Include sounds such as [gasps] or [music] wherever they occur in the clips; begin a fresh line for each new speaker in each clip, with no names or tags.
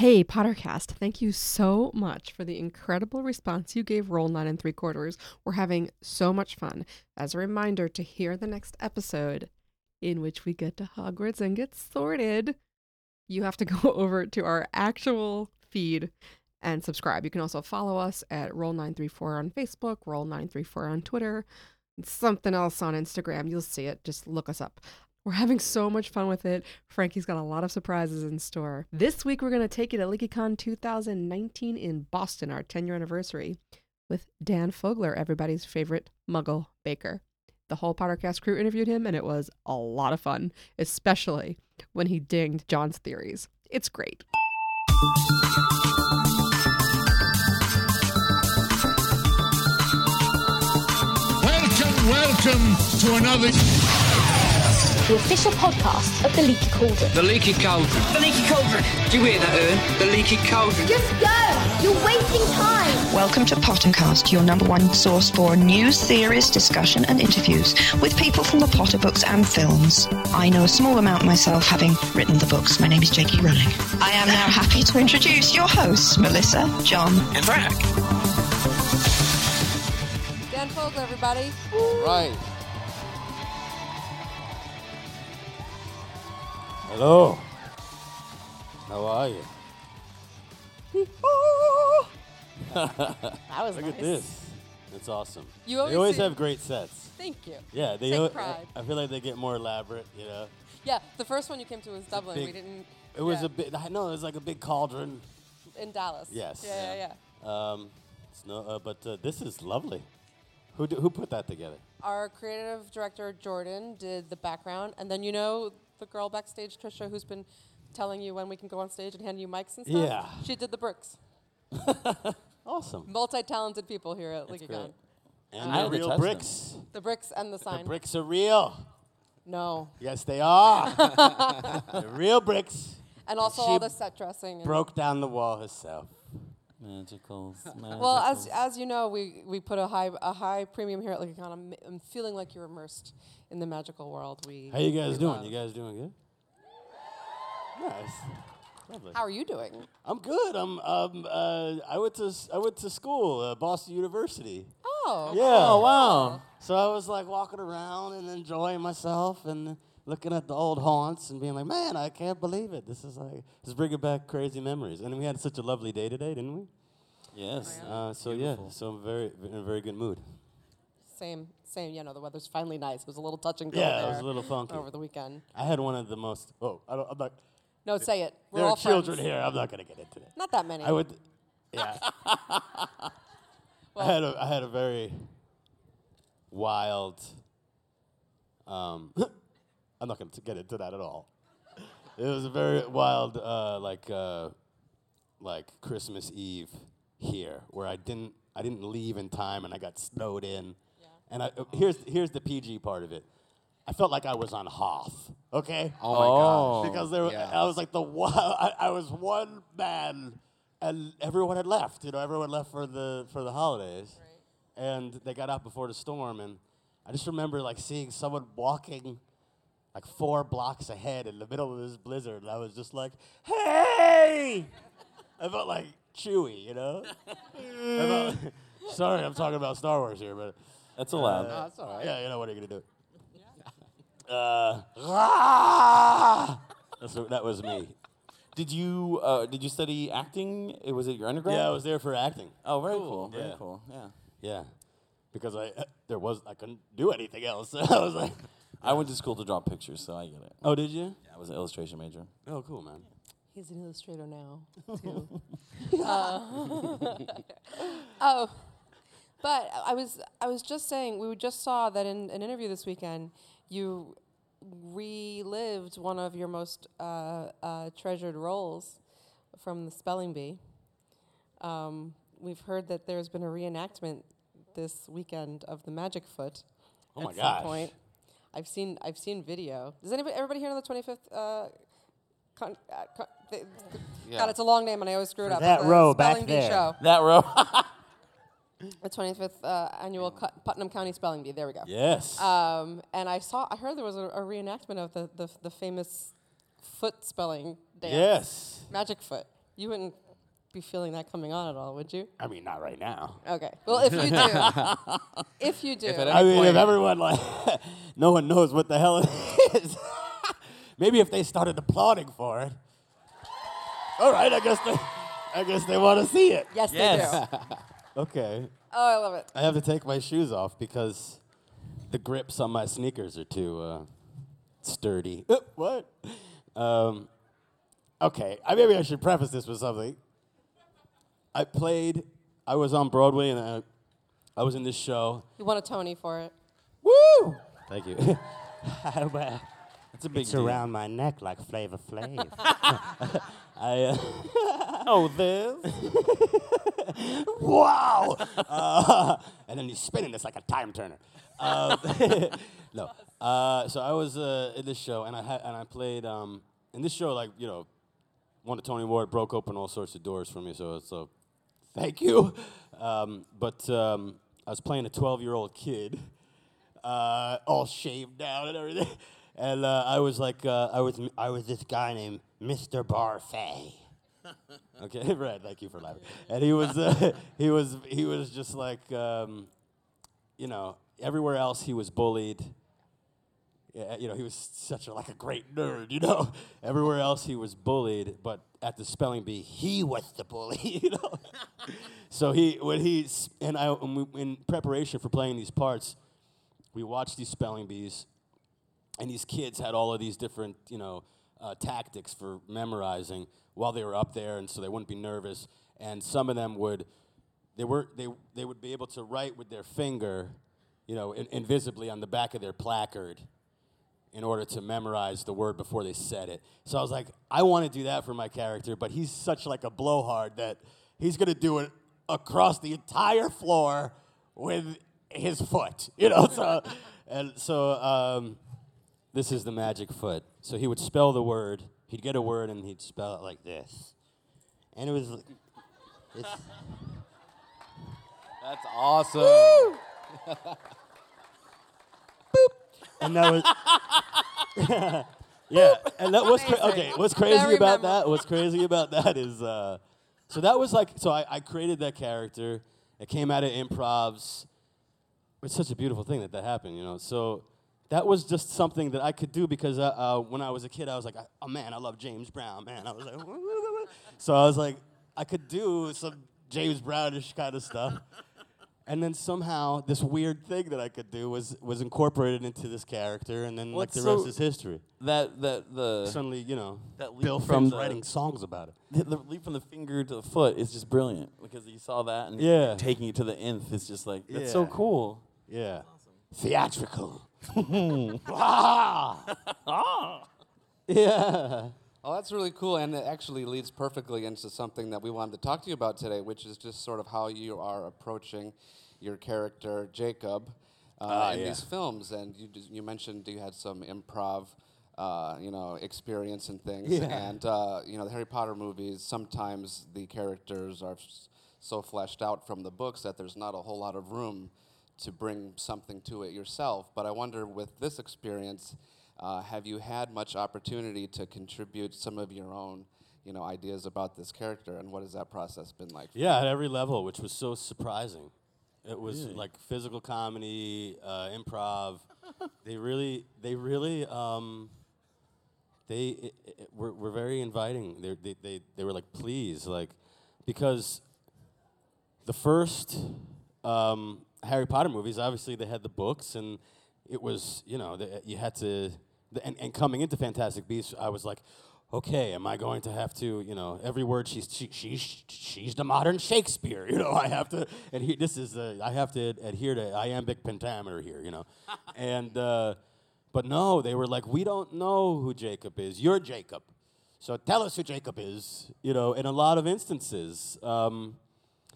Hey, Pottercast, thank you so much for the incredible response you gave Roll 9 and 3 quarters. We're having so much fun. As a reminder to hear the next episode, in which we get to Hogwarts and get sorted, you have to [laughs] go over to our actual feed and subscribe. You can also follow us at Roll934 on Facebook, Roll934 on Twitter, something else on Instagram. You'll see it. Just look us up. We're having so much fun with it. Frankie's got a lot of surprises in store. This week, we're going to take you to LeakyCon 2019 in Boston, our 10 year anniversary, with Dan Fogler, everybody's favorite muggle baker. The whole Pottercast crew interviewed him, and it was a lot of fun, especially when he dinged John's theories. It's great.
Welcome, welcome to another.
The official podcast of the Leaky Cauldron.
The leaky cauldron. The leaky cauldron. Do you hear that, Ern? The leaky cauldron.
Just go! You're wasting time!
Welcome to Pottercast, your number one source for news, theories, discussion, and interviews with people from the Potter books and films. I know a small amount myself, having written the books. My name is J.K. Rowling. I am now happy to introduce your hosts, Melissa, John,
And Frank.
Dan Fogler, everybody.
Right. Hello. How are you?
That was
Look at this. That's awesome.
You
they
always
always have great sets.
Thank you.
Yeah, they.
Take
al-
pride.
I feel like they get more elaborate. You know,
Yeah, the first one you came to was Dublin.
big-
we didn't.
it was
yeah,
a bit. I know it was like a big cauldron.
in Dallas.
Yes.
Yeah, yeah, yeah.
Um, it's no, uh, but uh, this is lovely. Who d- who put that together?
Our creative director Jordan did the background, and then you know the girl backstage, Trisha, who's been telling you when we can go on stage and hand you mics and stuff.
Yeah.
She did the bricks. [laughs]
Awesome.
Multi-talented people here at LeakyCon.
great. And
I
the
had to
real
touch them.
bricks.
The bricks and the
The
sign.
bricks are real.
No.
Yes, they are. [laughs] They're real bricks.
And also
She
all the set dressing. And
Broke down the wall herself.
Magicals. [laughs]
Well, as as you know, we, we put a high a high premium here at LeakyCon. I'm, I'm feeling like you're immersed in the magical world. We.
How you guys doing?
love.
You guys doing good? Nice. Lovely.
How are you doing?
I'm good. I'm um uh I went to I went to school, uh, Boston University.
Oh.
Yeah.
Oh wow.
So I was like walking around and enjoying myself and looking at the old haunts and being like, man, I can't believe it. This is like this is bringing back crazy memories. And we had such a lovely day today, didn't we?
Yes.
Uh, so yeah, so I'm very in a very good mood.
Same, same. You know, the weather's finally nice. It was a little touch and go
Yeah, it was a little funky.
over the weekend.
I had one of the most. Oh, I don't, I'm not.
No, say it. We're
there
all
are children
friends.
here. I'm not gonna get into that.
Not that many.
I would. Yeah. [laughs] well, I had a I had a very wild. Um, I'm not going to get into that at all. It was a very wild, uh, like uh, like Christmas Eve here, where I didn't I didn't leave in time and I got snowed in. Yeah. And I, uh, here's here's the PG part of it. I felt like I was on Hoth. Okay.
Oh my gosh.
because there, were- I was like the one. I, I was one man, and everyone had left. You know, everyone left for the for the holidays, and they got out before the storm. And I just remember like seeing someone walking, like four blocks ahead in the middle of this blizzard, and I was just like, "Hey!" I felt like Chewy, you know. Felt, [laughs] sorry, I'm talking about Star Wars here, but
That's allowed.
that's all right. Yeah, you know what are you gonna do? Uh, ah! That's that was me.
Did you uh, did you study acting? Uh, Was it your undergrad?
Yeah, I was there for acting.
Oh, very cool. Very
Yeah.
cool. Yeah.
Yeah, because I [laughs] there was I couldn't do anything else. [laughs] I was like,
I went to school to draw pictures, so I get it.
oh, did you?
Yeah, I was an illustration major.
Oh, cool, man.
He's an illustrator now, [laughs] too. Uh, [laughs] oh, but I was I was just saying we just saw that in an interview this weekend you relived one of your most uh, uh, treasured roles from the spelling bee. Um, we've heard that there's been a reenactment this weekend of the Magic Foot.
Oh my
some
gosh.
point. I've seen I've seen video. Does anybody everybody here on the 25th? Uh, con, uh, con, th- God, it's a long name and I always screw it up.
that row back there.
show.
That row. [laughs]
The 25th uh, annual Cu- Putnam County Spelling Bee. There we go.
Yes.
Um, and I saw, I heard there was a, a reenactment of the, the, the famous foot spelling dance.
yes.
Magic Foot. You wouldn't be feeling that coming on at all, would you?
I mean, not right now.
Okay. Well, if you do, [laughs] if you do,
If
I mean, if everyone like, [laughs] no one knows what the hell it is. [laughs] Maybe if they started applauding for it. All right, I guess they, I guess they want to see it.
yes,
Yes.
they do.
Okay,
Oh, I love it.
I have to take my shoes off because the grips on my sneakers are too uh, sturdy. What? Um, okay, I, maybe I should preface this with something. I played. I was on Broadway and I, I was in this show.
You won a Tony for it.
Woo! Thank you. [laughs] well,
It's a big
it's
deal.
around my neck like Flavor Flav. [laughs] [laughs] I, uh,
Oh, this.
wow! Uh, and then he's spinning this like a time turner. Um, no. Uh, so I was uh, in this show, and I had, and I played um, in this show. Like you know, won a Tony Award, broke open all sorts of doors for me. So so, thank you. Um, but um, I was playing a 12 year old kid, uh, all shaved down and everything. And uh, I was like, uh, I was I was this guy named Mr. Barfée. [laughs] Okay, [laughs] right. Thank you for laughing. And he was, uh, [laughs] he was, he was just like, um, you know, everywhere else he was bullied. You know, he was such a like a great nerd. You know, [laughs] everywhere else he was bullied, but at the spelling bee, he was the bully. [laughs] You know, [laughs] so he when he and I we, in preparation for playing these parts, we watched these spelling bees, and these kids had all of these different, you know, uh, tactics for memorizing while they were up there, and so they wouldn't be nervous. And some of them would, they were they they would be able to write with their finger, you know, in, invisibly on the back of their placard, in order to memorize the word before they said it. So I was like, I want to do that for my character, but he's such like a blowhard that he's gonna do it across the entire floor with his foot, [laughs] you know. So and so um, this is the magic foot. So he would spell the word. He'd get a word and he'd spell it like this, and it was. [laughs]
That's awesome. [laughs]
and that was [laughs] yeah and that was cra- okay what's crazy
Very
about
memorable.
that what's crazy about [laughs] that is uh, so that was like so I, I created that character. It came out of improvs. It's such a beautiful thing that that happened you know? So that was just something that i could do because uh, uh, when i was a kid i was like oh man i love james brown man. I was like [laughs] so i was like i could do some james brownish kind of stuff and then somehow this weird thing that I could do was was incorporated into this character, and then like
What's
the rest
so-
is history.
That that the
Suddenly, you know,
That leap
Bill
from
Finn's
the-
writing songs about it.
the, the leap from the finger to the foot is just brilliant because you saw that and
Yeah.
taking it to the nth is just like that's so
Yeah.
cool.
Yeah, theatrical. ah. [laughs] [laughs] yeah.
Oh, that's really cool, and it actually leads perfectly into something that we wanted to talk to you about today, which is just sort of how you are approaching your character Jacob uh,
Ah,
in
yeah.
these films. And you you mentioned you had some improv, uh, you know, experience and things.
Yeah.
And uh, you know, the Harry Potter movies sometimes the characters are s- so fleshed out from the books that there's not a whole lot of room to bring something to it yourself. But I wonder, with this experience, uh, have you had much opportunity to contribute some of your own, you know, ideas about this character, and what has that process been like? for
Yeah, at every level, which was so surprising. It was like physical comedy, uh, improv. [laughs] they really, they really, um, they i i were, were very inviting. They, they, they, they were like, please, like, because the first um, Harry Potter movies, obviously they had the books, and it was, you know, the, you had to, the, and, and coming into Fantastic Beasts, I was like, okay, am I going to have to, you know, every word she's she, she's she's the modern Shakespeare, [laughs] you know, I have to adhere. This is uh, I have to adhere to iambic pentameter here, you know, [laughs] and uh, but no, they were like, we don't know who Jacob is. You're Jacob, so tell us who Jacob is, you know. In a lot of instances, um,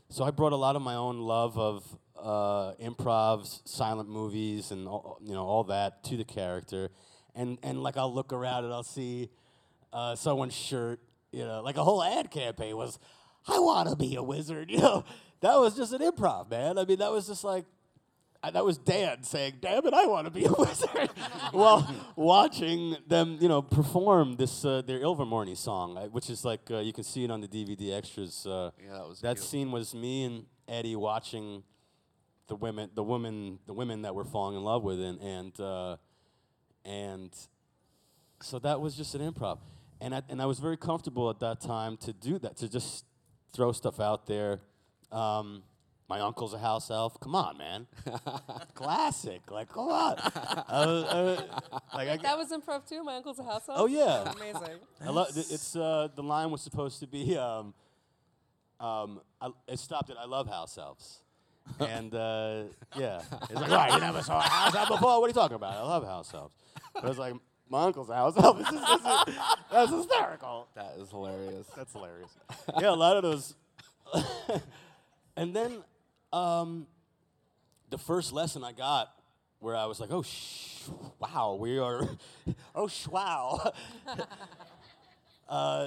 so I brought a lot of my own love of uh, improvs, silent movies, and all, you know all that to the character, and and like I'll look around and I'll see uh, someone's shirt, you know, like a whole ad campaign was, I want to be a wizard, [laughs] you know. That was just an improv, man. I mean, that was just like, I, that was Dan saying, "Damn it, I want to be a [laughs] wizard," [laughs] while watching them, you know, perform this uh, their Ilvermorny song, uh, which is like uh, you can see it on the DVD extras. Uh,
Yeah, that was
that
cute.
scene was me and Eddie watching the women, the women, the women that we're falling in love with, and and uh, and so that was just an improv, and I and I was very comfortable at that time to do that, to just throw stuff out there. Um, my uncle's a house elf. Come on, man, [laughs] classic. Like, come on. I was- I was- like, I,
That was improv too. My uncle's a house elf.
oh yeah.
Amazing.
I love. It's uh, the line was supposed to be. Um, um, I, it stopped at "I love house elves," and uh, yeah, it's like, right, you never saw a house elf before. What are you talking about? I love house elves. But it's like my uncle's house elf. This is, this is, that's hysterical.
That is hilarious.
That's hilarious. yeah, a lot of those. [laughs] and then um, the first lesson I got where I was like, oh, sh- wow, we are, [laughs] oh, sh- wow. [laughs] uh,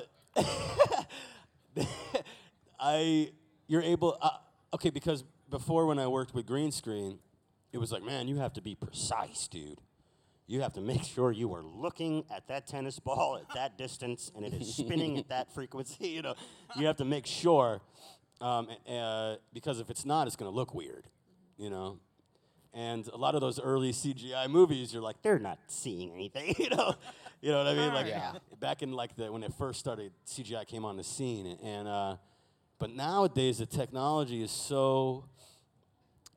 I, you're able, uh, okay, because before when I worked with green screen, it was like, man, you have to be precise, dude. You have to make sure you are looking at that tennis ball at that distance and it is spinning at that frequency. [laughs] You know, you have to make sure um, uh, because if it's not, it's going to look weird. You know, and a lot of those early CGI movies, you're like, they're not seeing anything. [laughs] You know, you know what I mean? Like
Yeah.
back in like the when it first started, CGI came on the scene, and uh, but nowadays the technology is so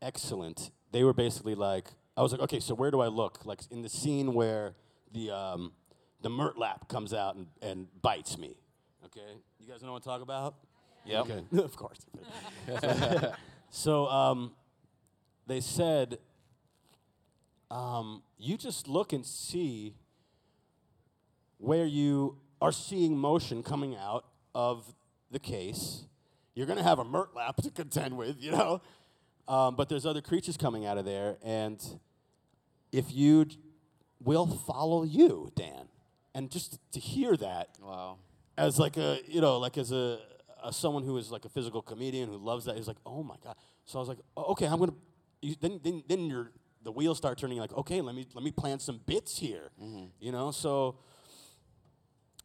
excellent. They were basically like, I was like, okay, so where do I look? Like in the scene where the um, the Murtlap comes out and, and bites me. Okay, you guys know what I'm talking about?
Yeah.
Okay, [laughs] of course. so [laughs] so, um, they said, um, you just look and see where you are seeing motion coming out of the case. You're going to have a Murtlap to contend with, you know? Um, but there's other creatures coming out of there, and if you will follow you, Dan, and just to hear that
Wow.
as like a you know like as a, a someone who is like a physical comedian who loves that, he's like, oh my god. So I was like, oh, okay, I'm gonna. You, then then then your the wheels start turning. Like, okay, let me let me plant some bits here, you know. So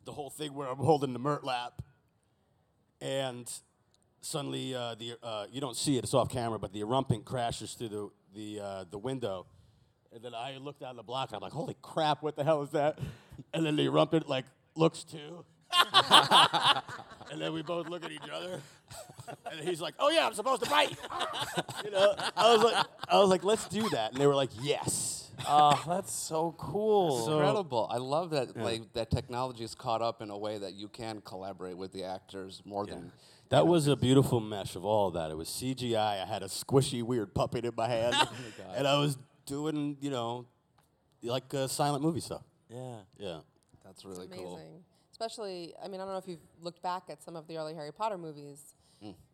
the whole thing where I'm holding the Murtlap, and suddenly uh, the uh, you don't see it, it's off camera, but the erumpent crashes through the the uh, the window, and then I looked down the block and I'm like, holy crap, what the hell is that? and then the erumpent like looks too, [laughs] and then we both look at each other, and he's like, oh yeah, I'm supposed to bite. you know, I was like, I was like, let's do that, and they were like, yes.
Oh, that's so cool.
So-
Incredible. I love that like that technology is caught up in a way that you can collaborate with the actors more than
That was a beautiful mesh of all of that. It was CGI. I had a squishy, weird puppet in my hand, [laughs] oh and I was doing, you know, like uh, silent movie stuff.
yeah.
Yeah.
that's really
Amazing.
cool.
Especially, I mean, I don't know if you've looked back at some of the early Harry Potter movies.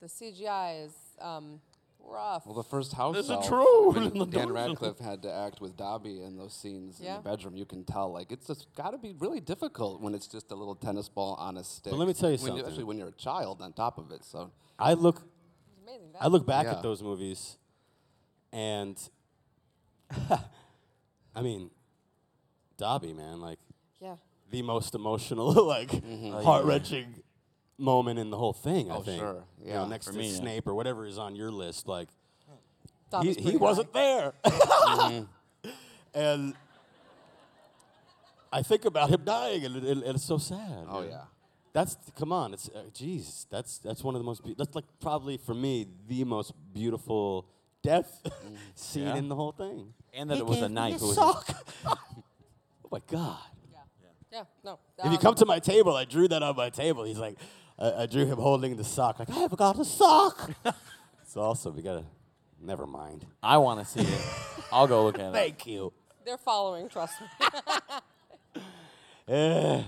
The CGI is um, rough.
Well, the first house
Is it
elf,
true?
Dan Radcliffe had to act with Dobby in those scenes in the bedroom. You can tell, like, it's just got to be really difficult when it's just a little tennis ball on a stick.
But let me tell you
when
something.
Especially when you're a child on top of it. So
I look, I look back
Yeah.
at those movies, and [laughs] I mean, Dobby, man, like
yeah.
the most emotional, [laughs] like heart wrenching moment in the whole thing. I
Oh,
think.
sure.
You
Yeah.
know, next
For
to
me, yeah.
Snape or whatever is on your list, like
Dobby's
he,
pretty
he wasn't
high.
there. [laughs] and I think about him dying, and, it, it- it's so sad.
Oh,
man.
yeah.
That's come on. It's uh, jeez. that's that's one of the most. Be- that's like probably for me the most beautiful death [laughs] scene
Yeah.
in the whole thing.
And that it was a knife. It was
Sock. [laughs] oh my god.
Yeah, no.
If you
um,
come to my table, I drew that on my table. He's like, I, I drew him holding the sock. Like I forgot a sock. [laughs] it's awesome. We gotta. Never mind.
I want to see it. I'll go look at it.
Thank you.
They're following, trust me.
Eh.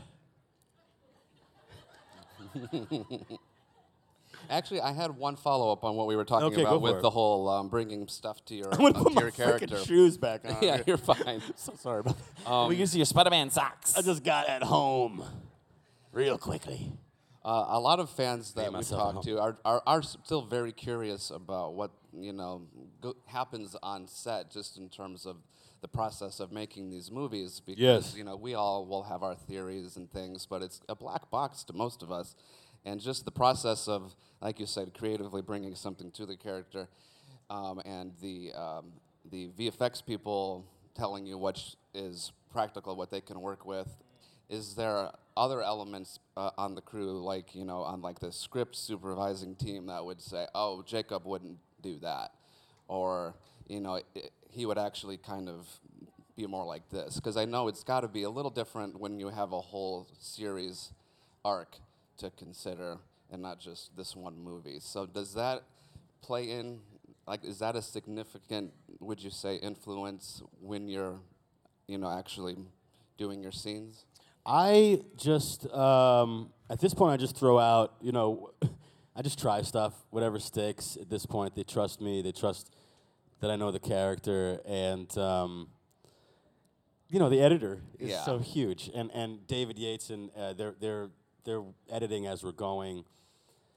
Actually, I had one follow up on what we were talking
Okay, go
about
for
with
it.
the whole um, bringing stuff to your, [laughs]
I'm gonna
uh,
put
to
my
your
freaking
character.
shoes back [laughs] on.
yeah, you're fine. [laughs]
so sorry about that.
we can see your Spider-Man socks.
I just got at home real quickly.
Uh, a lot of fans that we
myself at
talked to are, are, are still very curious about what you know, go, happens on set, just in terms of the process of making these movies. Because
Yes.
you know, we all will have our theories and things, but it's a black box to most of us. And just the process of, like you said, creatively bringing something to the character, um, and the um, the VFX people telling you what is practical, what they can work with. Is there other elements uh, on the crew, like you know, on like the script supervising team, that would say, "Oh, Jacob wouldn't do that," or you know, i he would actually kind of be more like this? Because I know it's got to be a little different when you have a whole series arc to consider and not just this one movie. So does that play in? Like, is that a significant, would you say, influence when you're, you know, actually doing your scenes?
I just um, at this point I just throw out, you know, [laughs] I just try stuff, whatever sticks. At this point, they trust me. They trust that I know the character, and um, you know, the editor is
Yeah.
so huge, and and David Yates and uh, they're they're they're editing as we're going,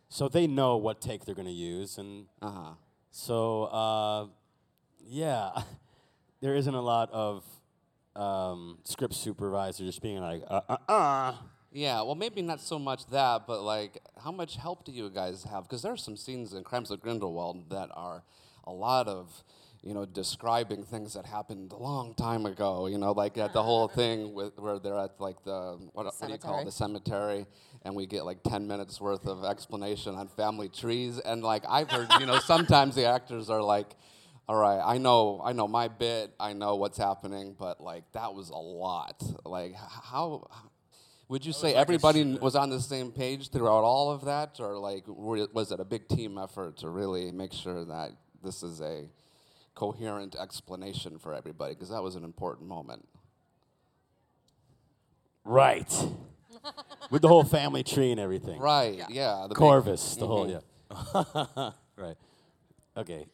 so they know what take they're going to use, and
Uh huh.
so uh, yeah, [laughs] there isn't a lot of um, script supervisor just being like, uh, uh, uh.
Yeah, well, maybe not so much that, but like, how much help do you guys have? Because there are some scenes in Crimes of Grindelwald that are a lot of, you know, describing things that happened a long time ago. You know, like at the whole uh-huh. thing with where they're at like the what, what do you call it, the cemetery, and we get like ten minutes worth of explanation on family trees, and like I've heard, you know, [laughs] sometimes the actors are like. All right, I know, I know my bit, I know what's happening, but like that was a lot. Like, how would you say everybody n- was on the same page throughout all of that, or like were, was it a big team effort to really make sure that this is a coherent explanation for everybody? Because that was an important moment.
Right. [laughs] With the whole family tree and everything.
Right? Yeah. the big-
Corvus, the whole,
Mhm.
yeah. [laughs] right. Okay.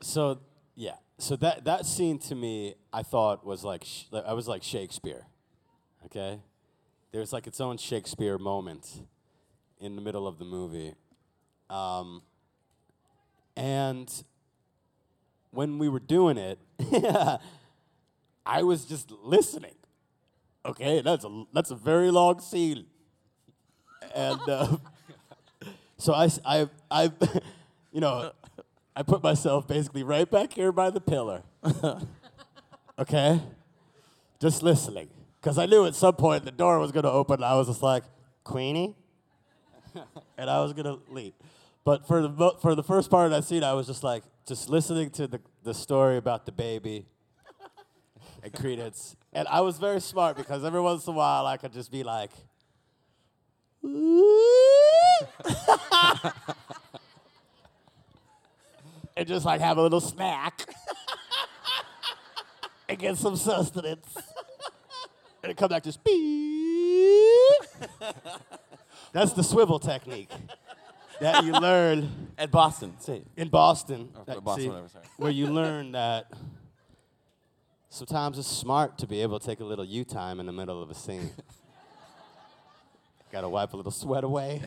So, yeah. So that, that scene to me, I thought was like, sh- like- I was like Shakespeare. Okay? There's like its own Shakespeare moment in the middle of the movie. Um, and when we were doing it, [laughs] I was just listening. Okay, that's a that's a very long scene, and uh, [laughs] so I I I [laughs] you know I put myself basically right back here by the pillar. okay, just listening because I knew at some point the door was gonna open. And I was just like Queenie, and I was gonna leave. But for the for the first part of that scene, I was just like just listening to the the story about the baby [laughs] and Credence. And I was very smart because every once in a while I could just be like, [laughs] and just like have a little snack [laughs] and get some sustenance. and it come back just beep. That's the swivel technique that you [laughs] learn
At Boston, say it.
in Boston,
Oh,
that-
Boston,
see,
whatever, sorry.
where you [laughs] learn that sometimes it's smart to be able to take a little you time in the middle of a scene. [laughs] Got to wipe a little sweat away.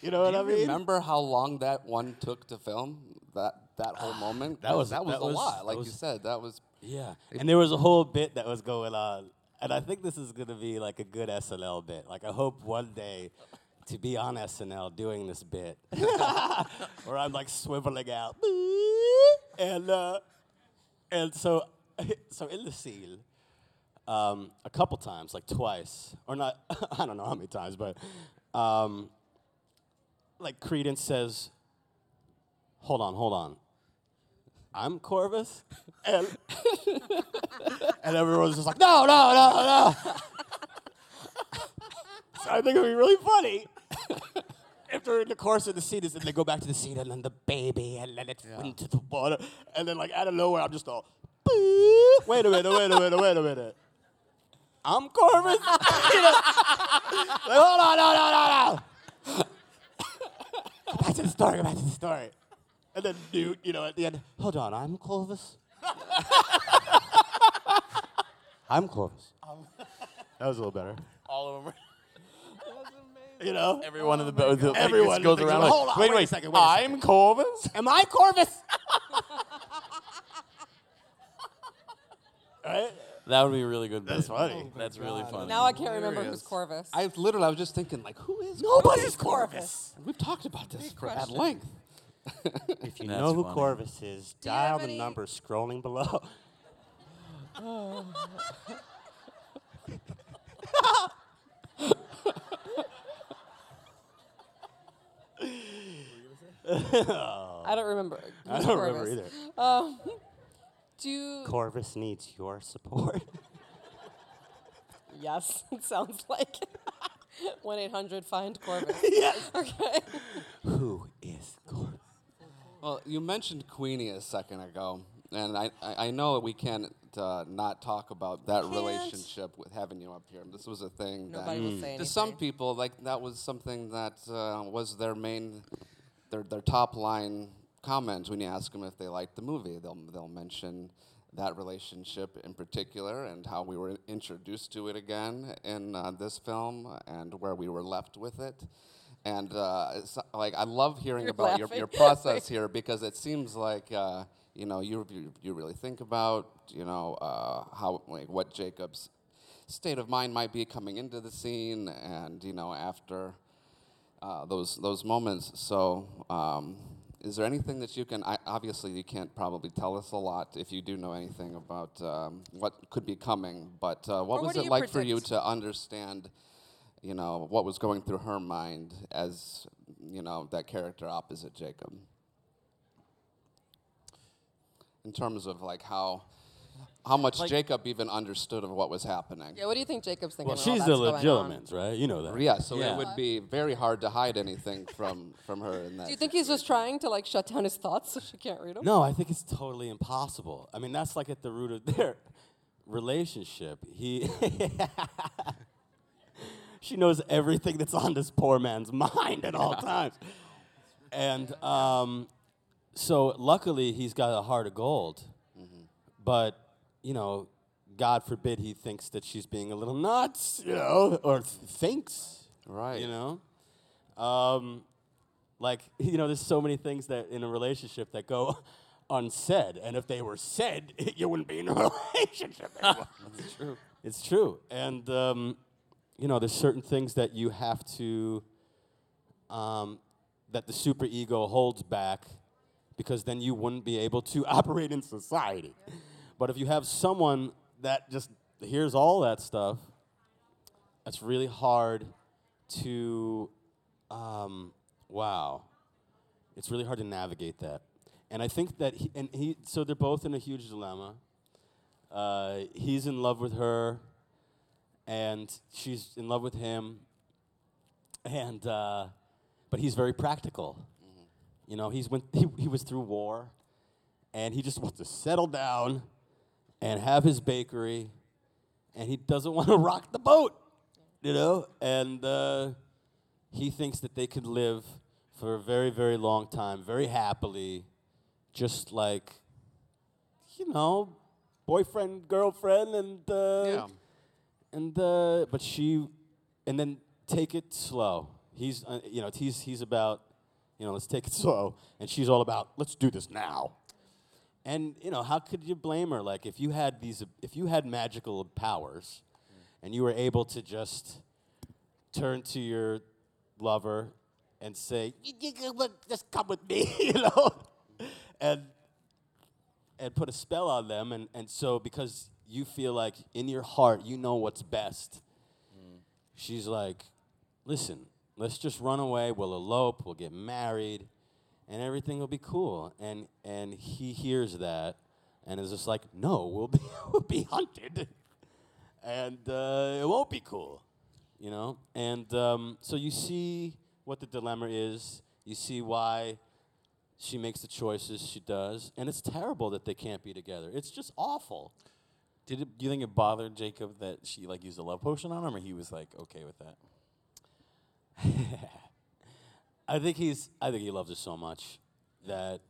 you know what
Do
I
you
mean?
remember how long that one took to film? That that whole [sighs] moment.
that was-
that was
that
a
was-
lot.
that
Like you
was-
said, that was.
Yeah. And there was a whole bit that was going on. And I think this is going to be like a good SNL bit. Like, I hope one day to be on SNL doing this bit [laughs] [laughs] where I'm like swiveling out. And, uh, and so, [laughs] so in the scene, um, a couple times, like twice, or not, I don't know how many times, but um, like Credence says, hold on, hold on. I'm Corvus? And, and everyone's just like, no, no, no, no. So I think it'd be really funny [laughs] if during the course of the scene is and they go back to the scene and then the baby and then it's into the water and then like out of nowhere I'm just all, "Boop." wait a minute, wait a minute, wait a minute. I'm Corvus? [laughs] You know? like, hold on, no, no, no, no. Go back to the story, go back to the story. And then Newt, you know, at the end, hold on, I'm Clovis. [laughs] I'm Clovis. Um. that was a little better.
All of over.
You know,
Everyone in the oh boat. like,
Everyone
just goes
thinks,
around.
"Hold on,
wait,
wait a
wait,
second, wait a
I'm
second."
Corvus.
am I Corvus? [laughs] right?
That would be a really good.
That's
bit.
funny.
Oh That's really funny.
Now I can't remember who's Corvus.
I literally, I was just thinking, like, who is
Nobody's
Corvus.
Corvus.
We've talked about this for, at length. [laughs]
If you
That's
know who
funny.
Corvus is,
you
dial the
any-
number scrolling below. [laughs] [laughs]
I don't remember.
I don't
Corvus?
remember either.
Um, [laughs] do
Corvus needs your support. [laughs]
yes, it sounds like one eight hundred find Corvus.
yes.
Okay.
Who is Corvus?
Well, you mentioned Queenie a second ago, and I, I, I know we can't uh, not talk about that
Can't.
relationship with having you up here. This was a thing
Nobody
that
will say
to some
anything.
people, like that was something that uh, was their main, their their top line comment when you ask them if they liked the movie. They'll they'll mention that relationship in particular and how we were introduced to it again in uh, this film and where we were left with it. And uh, like I love hearing
You're
about your,
laughing.
your [laughs] process here because it seems like uh, you know you, you you really think about you know uh, how like what Jacob's state of mind might be coming into the scene and you know after uh, those those moments. So. Um, is there anything that you can? I, obviously, you can't probably tell us a lot if you do know anything about um, what could be coming. But uh, what was it like for you to understand, you know, what was going through her mind as, you know, that character opposite Jacob? In terms of like how, how much Jacob even understood of what was happening.
Yeah. What do you think Jacob's thinking?
Well, she's
that's
the
going
legitimate, right? You know that.
Yeah, so
Yeah.
it would be very hard to hide anything from from her in that.
Do you think he's just trying to like shut down his thoughts so she can't read them?
No, I think it's totally impossible. I mean, that's like at the root of their relationship. He [laughs] She knows everything that's on this poor man's mind at all times. And um, so luckily he's got a heart of gold. But, you know, God forbid he thinks that she's being a little nuts, you know, or th- thinks,
Right.
you know. Um, like [laughs] you know there's so many things that in a relationship that go [laughs] unsaid and if they were said [laughs] you wouldn't be in a relationship anymore. it's true it's true and um, you know there's certain things that you have to um, that the super ego holds back because then you wouldn't be able to operate in society but if you have someone that just hears all that stuff it's really hard to um, wow. It's really hard to navigate that. And i think that he, and he so they're both in a huge dilemma. Uh, he's in love with her and she's in love with him and uh, but he's very practical. You know he's went [laughs] he, he was through war and he just wants to settle down and have his bakery and he doesn't [laughs] want to rock the boat you know and uh, he thinks that they could live for a very, very long time, very happily, just like, you know, boyfriend, girlfriend, and uh,
Yeah.
and uh, but she, and then take it slow. He's, uh, you know, he's he's about, you know, let's take it [laughs] slow, and she's all about let's do this now. And you know, how could you blame her? Like, if you had these, if you had magical powers, and you were able to just turn to your lover and say, "Y- y- y- look, "Just come with me," [laughs] you know, and and put a spell on them, and and so because you feel like in your heart you know what's best, she's like, "Listen, let's just run away. We'll elope. We'll get married, and everything will be cool." And and he hears that, and is just like, "No, we'll be [laughs] we'll be hunted." and uh, it won't be cool, you know. And um, so you see what the dilemma is. You see why she makes the choices she does, and it's terrible that they can't be together. It's just awful.
Did it, do you think it bothered Jacob that she like used a love potion on him, or he was like okay with that? [laughs]
I think he's. I think he loves her so much that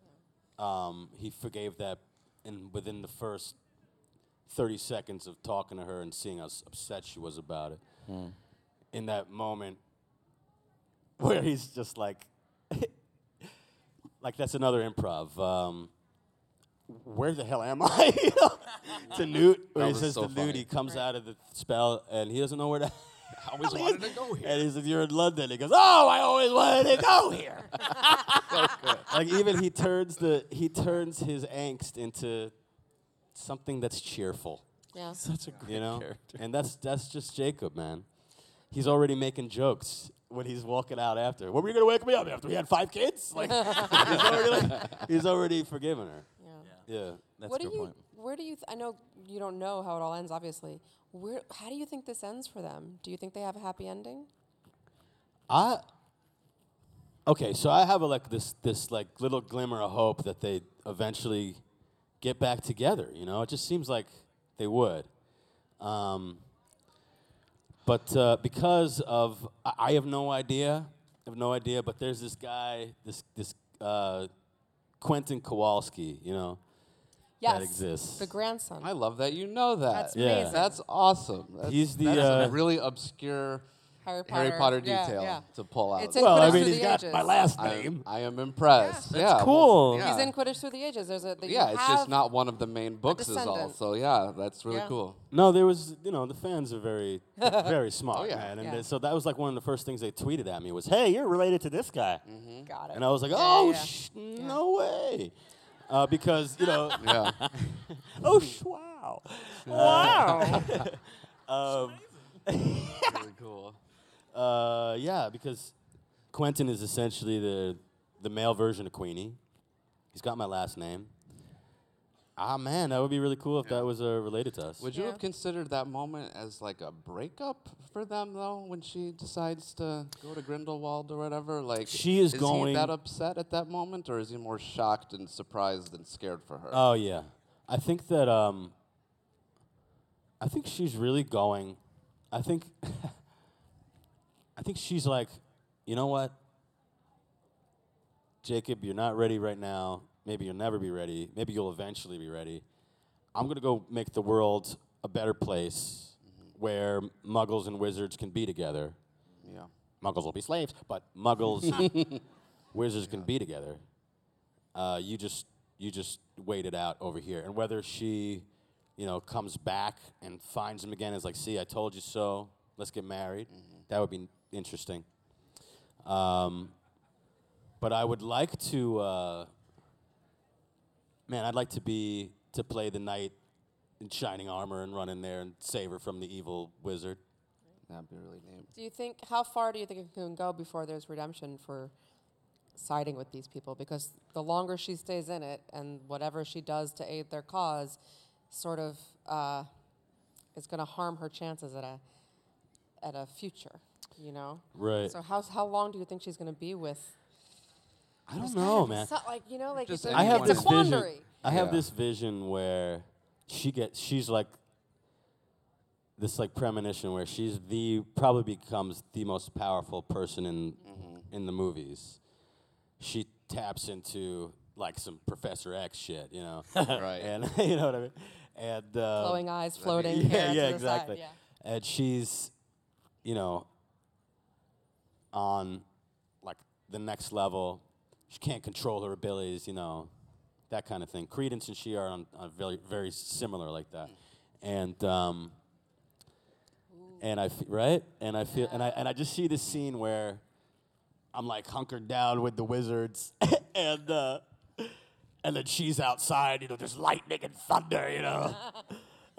um, he forgave that, and within the first thirty seconds of talking to her and seeing how upset she was about it, in that moment, [laughs] where he's just like, [laughs] like that's another improv. Um, where the hell am I? [laughs] You know? to Newt, where he says
so
to Newt,
funny.
he comes out of the spell and he doesn't know where to.
I always wanted to go here.
And he says, "You're in London." He goes, "Oh, I always wanted to go here." [laughs] like even he turns the he turns his angst into something that's cheerful.
Yeah.
Such a great
You know,
character.
and that's that's just Jacob, man. He's already making jokes when he's walking out after. What were you gonna wake me up after we had five kids? Like [laughs] he's already like, he's already forgiven her.
Yeah.
Yeah.
That's
what
a
do
good
you?
point.
Where do you? Th- I know you don't know how it all ends, obviously. Where? How do you think this ends for them? Do you think they have a happy ending?
I okay, so I have a, like this this like little glimmer of hope that they eventually get back together. You know, it just seems like they would. Um, but uh, because of I, I have no idea, I have no idea. But there's this guy, this this uh, Quentin Kowalski. You know,
Yes.
that exists.
The grandson.
I love that you know that.
That's
Yeah.
amazing.
That's awesome. That's,
He's the,
that's
uh,
a really obscure
Harry Potter.
Harry Potter
yeah,
detail
yeah.
to pull out.
It's in
well, I
Quidditch
mean,
Through
he's
the
got
Ages.
my last
I
name.
am, I am impressed.
That's
yeah, well,
cool.
yeah.
He's in Quidditch Through the Ages. There's a. the-
yeah, it's just not one of the main books is all.
descendant.
So yeah, that's really
Yeah.
cool.
No, there was, you know, the fans are very, [laughs] very smart,
Oh, yeah.
man. And
Yeah.
they- so that was like one of the first things they tweeted at me was, "Hey, you're related to this guy,"
Got it.
and I was like, "Oh,
yeah.
sh- no way," uh, because you know, [laughs]
Yeah. [laughs]
oh, sh- wow, wow, [laughs] um,
really cool.
uh, yeah, because Quentin is essentially the the male version of Queenie. He's got my last name. Ah, man, that would be really cool if that was uh, related to us.
Would you
Yeah.
have considered that moment as like a breakup for them though, when she decides to go to Grindelwald or whatever? Like,
She is
is
going-
he that upset at that moment, or is he more shocked and surprised and scared for her?
Oh yeah, I think that um. I think she's really going. I think. [laughs] I think she's like, you know what, Jacob, you're not ready right now. Maybe you'll never be ready. Maybe you'll eventually be ready. I'm gonna go make the world a better place where Muggles and wizards can be together.
yeah.
Muggles will be slaves, but Muggles, and [laughs] [laughs] wizards can be together. Uh, you just you just wait it out over here, and whether she, you know, comes back and finds him again is like, see, I told you so. Let's get married. That would be interesting. Um, but I would like to, uh, man, I'd like to be to play the knight in shining armor and run in there and save her from the evil wizard.
That'd be really neat.
Do you think how far do you think it can go before there's redemption for siding with these people? Because the longer she stays in it, and whatever she does to aid their cause, sort of uh, is going to harm her chances at a at a future. You know.
Right.
So how how long do you think she's going to be with?
I don't
this
know,
guy?
man.
So- like you know, like
Just
it's a,
I have
it's
this
a quandary.
vision. I have
Yeah.
this vision where she gets. She's like this like premonition where she's the probably becomes the most powerful person in in the movies. She taps into like some Professor X shit, you know, [laughs]
Right. [laughs]
and [laughs] you know what I mean. And uh,
Glowing eyes floating.
yeah,
hair to
yeah,
the side,
exactly.
yeah.
And she's, you know, on like the next level. She can't control her abilities, you know, that kind of thing. Credence and she are on, on very, very similar like that, and um, and I f- right, and I feel, and I and I just see this scene where I'm like hunkered down with the wizards, [laughs] and uh, and then she's outside, you know, there's lightning and thunder, you know. [laughs]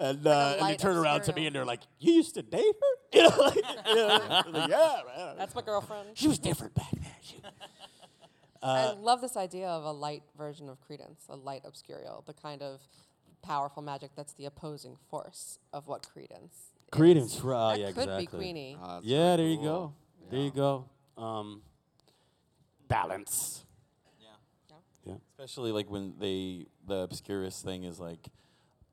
And, uh, and they
light
turn around to me and they're like, "You used to date her?" [laughs] You know, like, you know, like, yeah, man.
That's my girlfriend.
She was different back then. She,
I love this idea of a light version of Credence, a light obscurial, the kind of powerful magic that's the opposing force of what Credence. is.
Credence, right?
That
yeah,
could
exactly.
be Queenie.
That's
Yeah,
really
there you
cool.
go. There you go. Um, balance. Yeah. Yeah.
Especially like when they the obscurest thing is like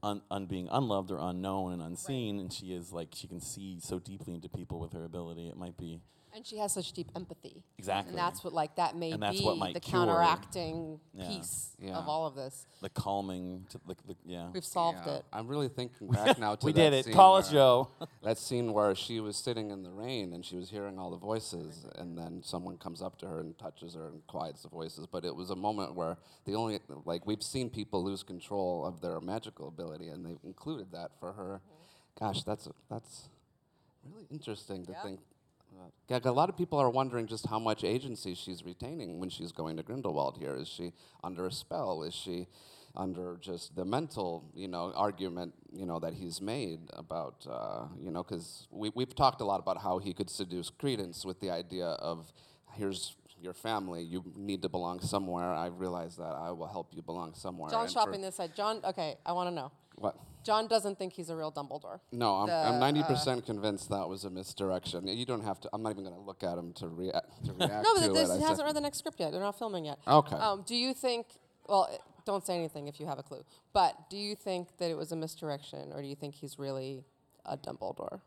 un, un being unloved or unknown and unseen, and she is like she can see so deeply into people with her ability. It might be
And she has such deep empathy.
Exactly.
And that's what like that may
And that's
be
what might
the
cure-
counteracting
Yeah.
piece
Yeah.
of all of this.
the calming, to, the, the, yeah.
We've solved
Yeah.
it.
I'm really thinking back now [laughs] to
We
that
did it.
scene
Call us,
where-
Joe. [laughs]
that scene where she was sitting in the rain and she was hearing all the voices, and then someone comes up to her and touches her and quiets the voices. But it was a moment where the only like we've seen people lose control of their magical ability, and they've included that for her. Mm-hmm. Gosh, that's that's really interesting to think. A lot of people are wondering just how much agency she's retaining when she's going to Grindelwald here. Is she under a spell? Is she under just the mental, you know, argument, you know, that he's made about, uh, you know, because we, we've talked a lot about how he could seduce Credence with the idea of, here's your family, you need to belong somewhere. I realize that I will help you belong somewhere.
John shopping this side. John, okay, I want to know.
What?
John doesn't think he's a real Dumbledore.
No, I'm,
The,
I'm
uh,
90% convinced that was a misdirection. You don't have to, I'm not even going to look at him to, rea- to [laughs] react
No,
to
but this
it. I
he hasn't read the next script yet. They're not filming yet.
Okay.
Um, do you think? Well, eh, don't say anything if you have a clue. But do you think that it was a misdirection, or do you think he's really a Dumbledore?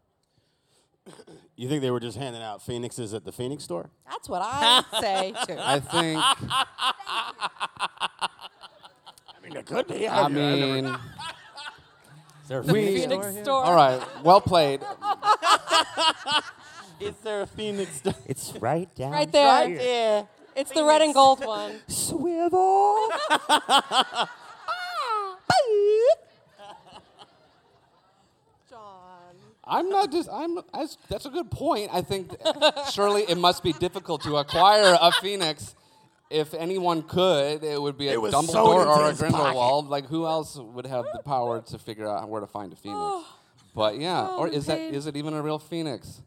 [coughs]
You think they were just handing out phoenixes at the Phoenix store?
That's what I [laughs] say too.
I think, [laughs]
I mean, it could be.
I mean,
Is there a
we,
Phoenix
Phoenix
store here?
all right, well played. [laughs]
Is there a Phoenix store?
It's right down
Right there. Right there.
Yeah.
It's the red and gold one. [laughs]
Swivel.
Ah, John.
I'm not just. I'm. As, that's a good point. I think uh, surely it must be difficult to acquire a phoenix. If anyone could, it would be a
It
Dumbledore
sewn
or a
his pocket.
Grindelwald. Like who else would have the power to figure out where to find a phoenix? Oh. But yeah,
Oh,
or
the
is that
pain.
is it even a real phoenix?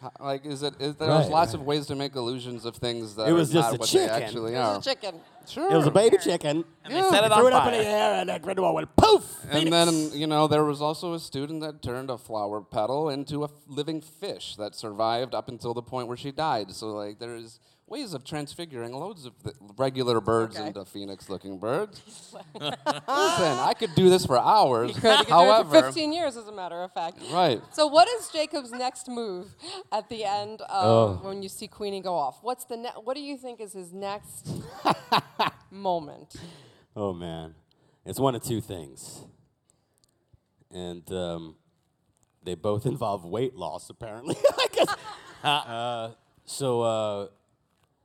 How, like is it? Is, there's
Right,
lots
right.
of ways to make illusions of things that
It was
are
just
not
a
what
chicken.
they actually
It
are.
was a chicken.
Sure.
It was a baby chicken.
And they set it
Threw
on
it up in
fire.
the air, and that Grindelwald went poof.
And then, you know, there was also a student that turned a flower petal into a f- living fish that survived up until the point where she died. So, like, there's ways of transfiguring loads of th- regular birds
Okay.
into phoenix looking birds. [laughs] Listen, I could do this for hours.
You could, you could do it
However,
for 15 years, as a matter of fact.
right.
So, what is Jacob's next move at the end of when you see Queenie go off? What's the ne- What do you think is his next [laughs] moment?
Oh man, it's one of two things, and um, they both involve weight loss. Apparently, [laughs] I guess. uh, so uh,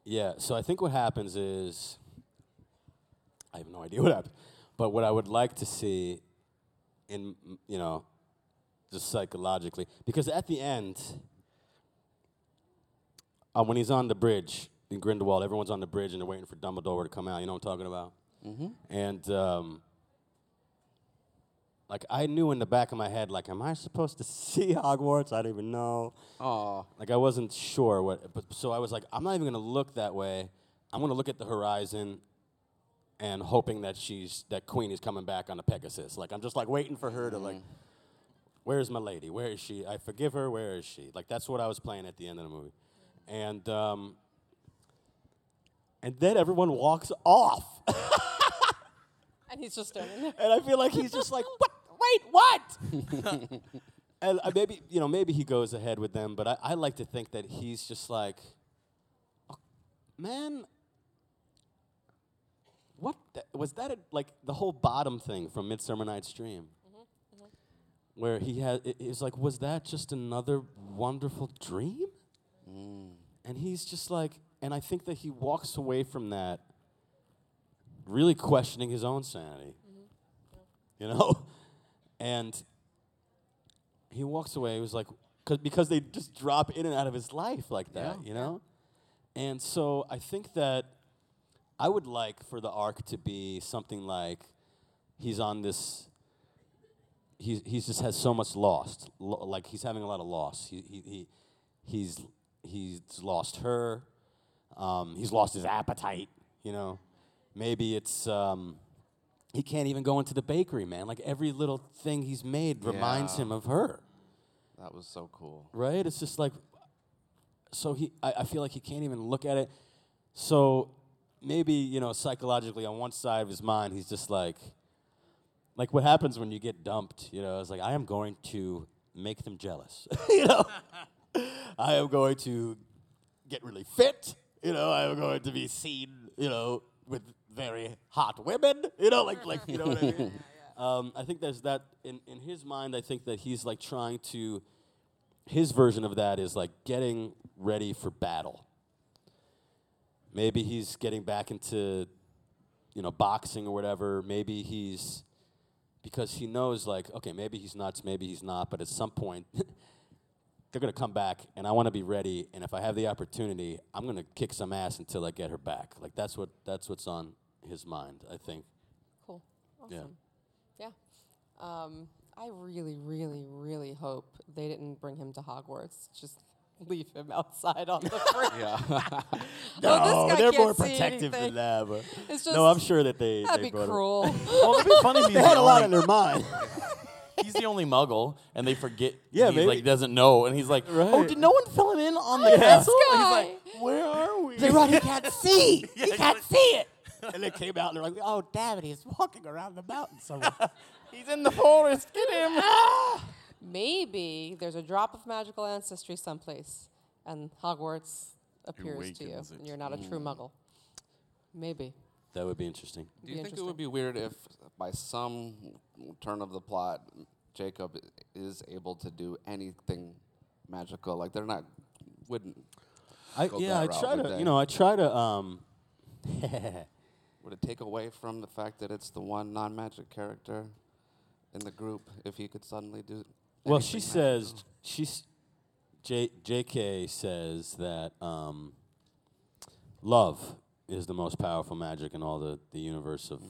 yeah, so I think what happens is, I have no idea what happened, but what I would like to see, in you know, just psychologically, because at the end, uh, when he's on the bridge in Grindelwald, everyone's on the bridge and they're waiting for Dumbledore to come out. You know what I'm talking about? And um, like I knew in the back of my head, like, am I supposed to [laughs] see Hogwarts? I don't even know.
Oh,
Like I wasn't sure what, but so I was like, I'm not even gonna look that way. I'm gonna look at the horizon, and hoping that she's that Queen is coming back on the Pegasus. Like I'm just like waiting for her to like, where's my lady? Where is she? I forgive her. Where is she? Like that's what I was playing at the end of the movie, and um, and then everyone walks off. [laughs]
And he's just standing there.
and I feel like he's just like, what? [laughs] Wait, what? [laughs] [laughs] and uh, maybe you know, maybe he goes ahead with them, but I, I like to think that he's just like, "Oh, man, what the, was that? A, like the whole bottom thing from Midsummer Night's Dream, mm-hmm, mm-hmm. where he had it, it's like, was that just another wonderful dream? Mm. And he's just like, and I think that he walks away from that really questioning his own sanity. Mm-hmm. You know? [laughs] And he walks away, he was like, cause, because they just drop in and out of his life like that, you know? And so I think that I would like for the arc to be something like he's on this. He's he's just has so much lost, Lo- like he's having a lot of loss. He he, he he's he's lost her. Um, he's lost his appetite. You know, maybe it's um, he can't even go into the bakery, man. Like every little thing he's made reminds
Yeah.
him of her
that was so cool.
right? It's just like, so he, I, I feel like he can't even look at it. So maybe, you know, psychologically on one side of his mind, he's just like, like what happens when you get dumped, you know, it's like, I am going to make them jealous, [laughs] you know? [laughs] I am going to get really fit. You know, I'm going to be seen, you know, with very hot women. You know, like like you know what I mean. [laughs] Um, I think there's that in in his mind. I think that he's like trying to. His version of that is like getting ready for battle. Maybe he's getting back into, you know, boxing or whatever. Maybe he's because he knows like okay maybe he's nuts maybe he's not but at some point [laughs] they're going to come back and i want to be ready and if i have the opportunity i'm going to kick some ass until i get her back like that's what that's what's on his mind i think
Cool.
Yeah.
Awesome. Yeah. Um, I really, really, really hope they didn't bring him to Hogwarts. Just leave him outside on the [laughs] free.
Yeah. [laughs]
no
Oh, this guy
they're
can't
more protective than that but
It's
no i'm sure that they
That'd
they
be
brought him-
cruel.
Well, it'd be funny if he's [laughs]
they
the
had a lot on
only-
their mind
He's the only Muggle, and they forget.
Yeah,
he's
maybe.
like doesn't know, and he's like, "Oh, did no one fill him in on the
Yeah.
castle?" And he's like, "Where are we?"
they run he can't see [laughs] he can't see it and they came out and they're like oh damn it he's walking around the mountain somewhere [laughs]
He's in the forest. Get him! [laughs]
Maybe there's a drop of magical ancestry someplace, and Hogwarts appears to you,
awakens it.
and you're not a true Muggle. Maybe.
that would be interesting
Do
Be
you think it
interesting.
would be weird if, by some turn of the plot, Jacob is able to do anything magical? Like they're not wouldn't
I, yeah i
route,
try to
they?
you know i try to um [laughs]
would it take away from the fact that it's the one non-magic character in the group if he could suddenly do?
Well, she
anything
says she's J, J.K. says that um, love is the most powerful magic in all the, the universe of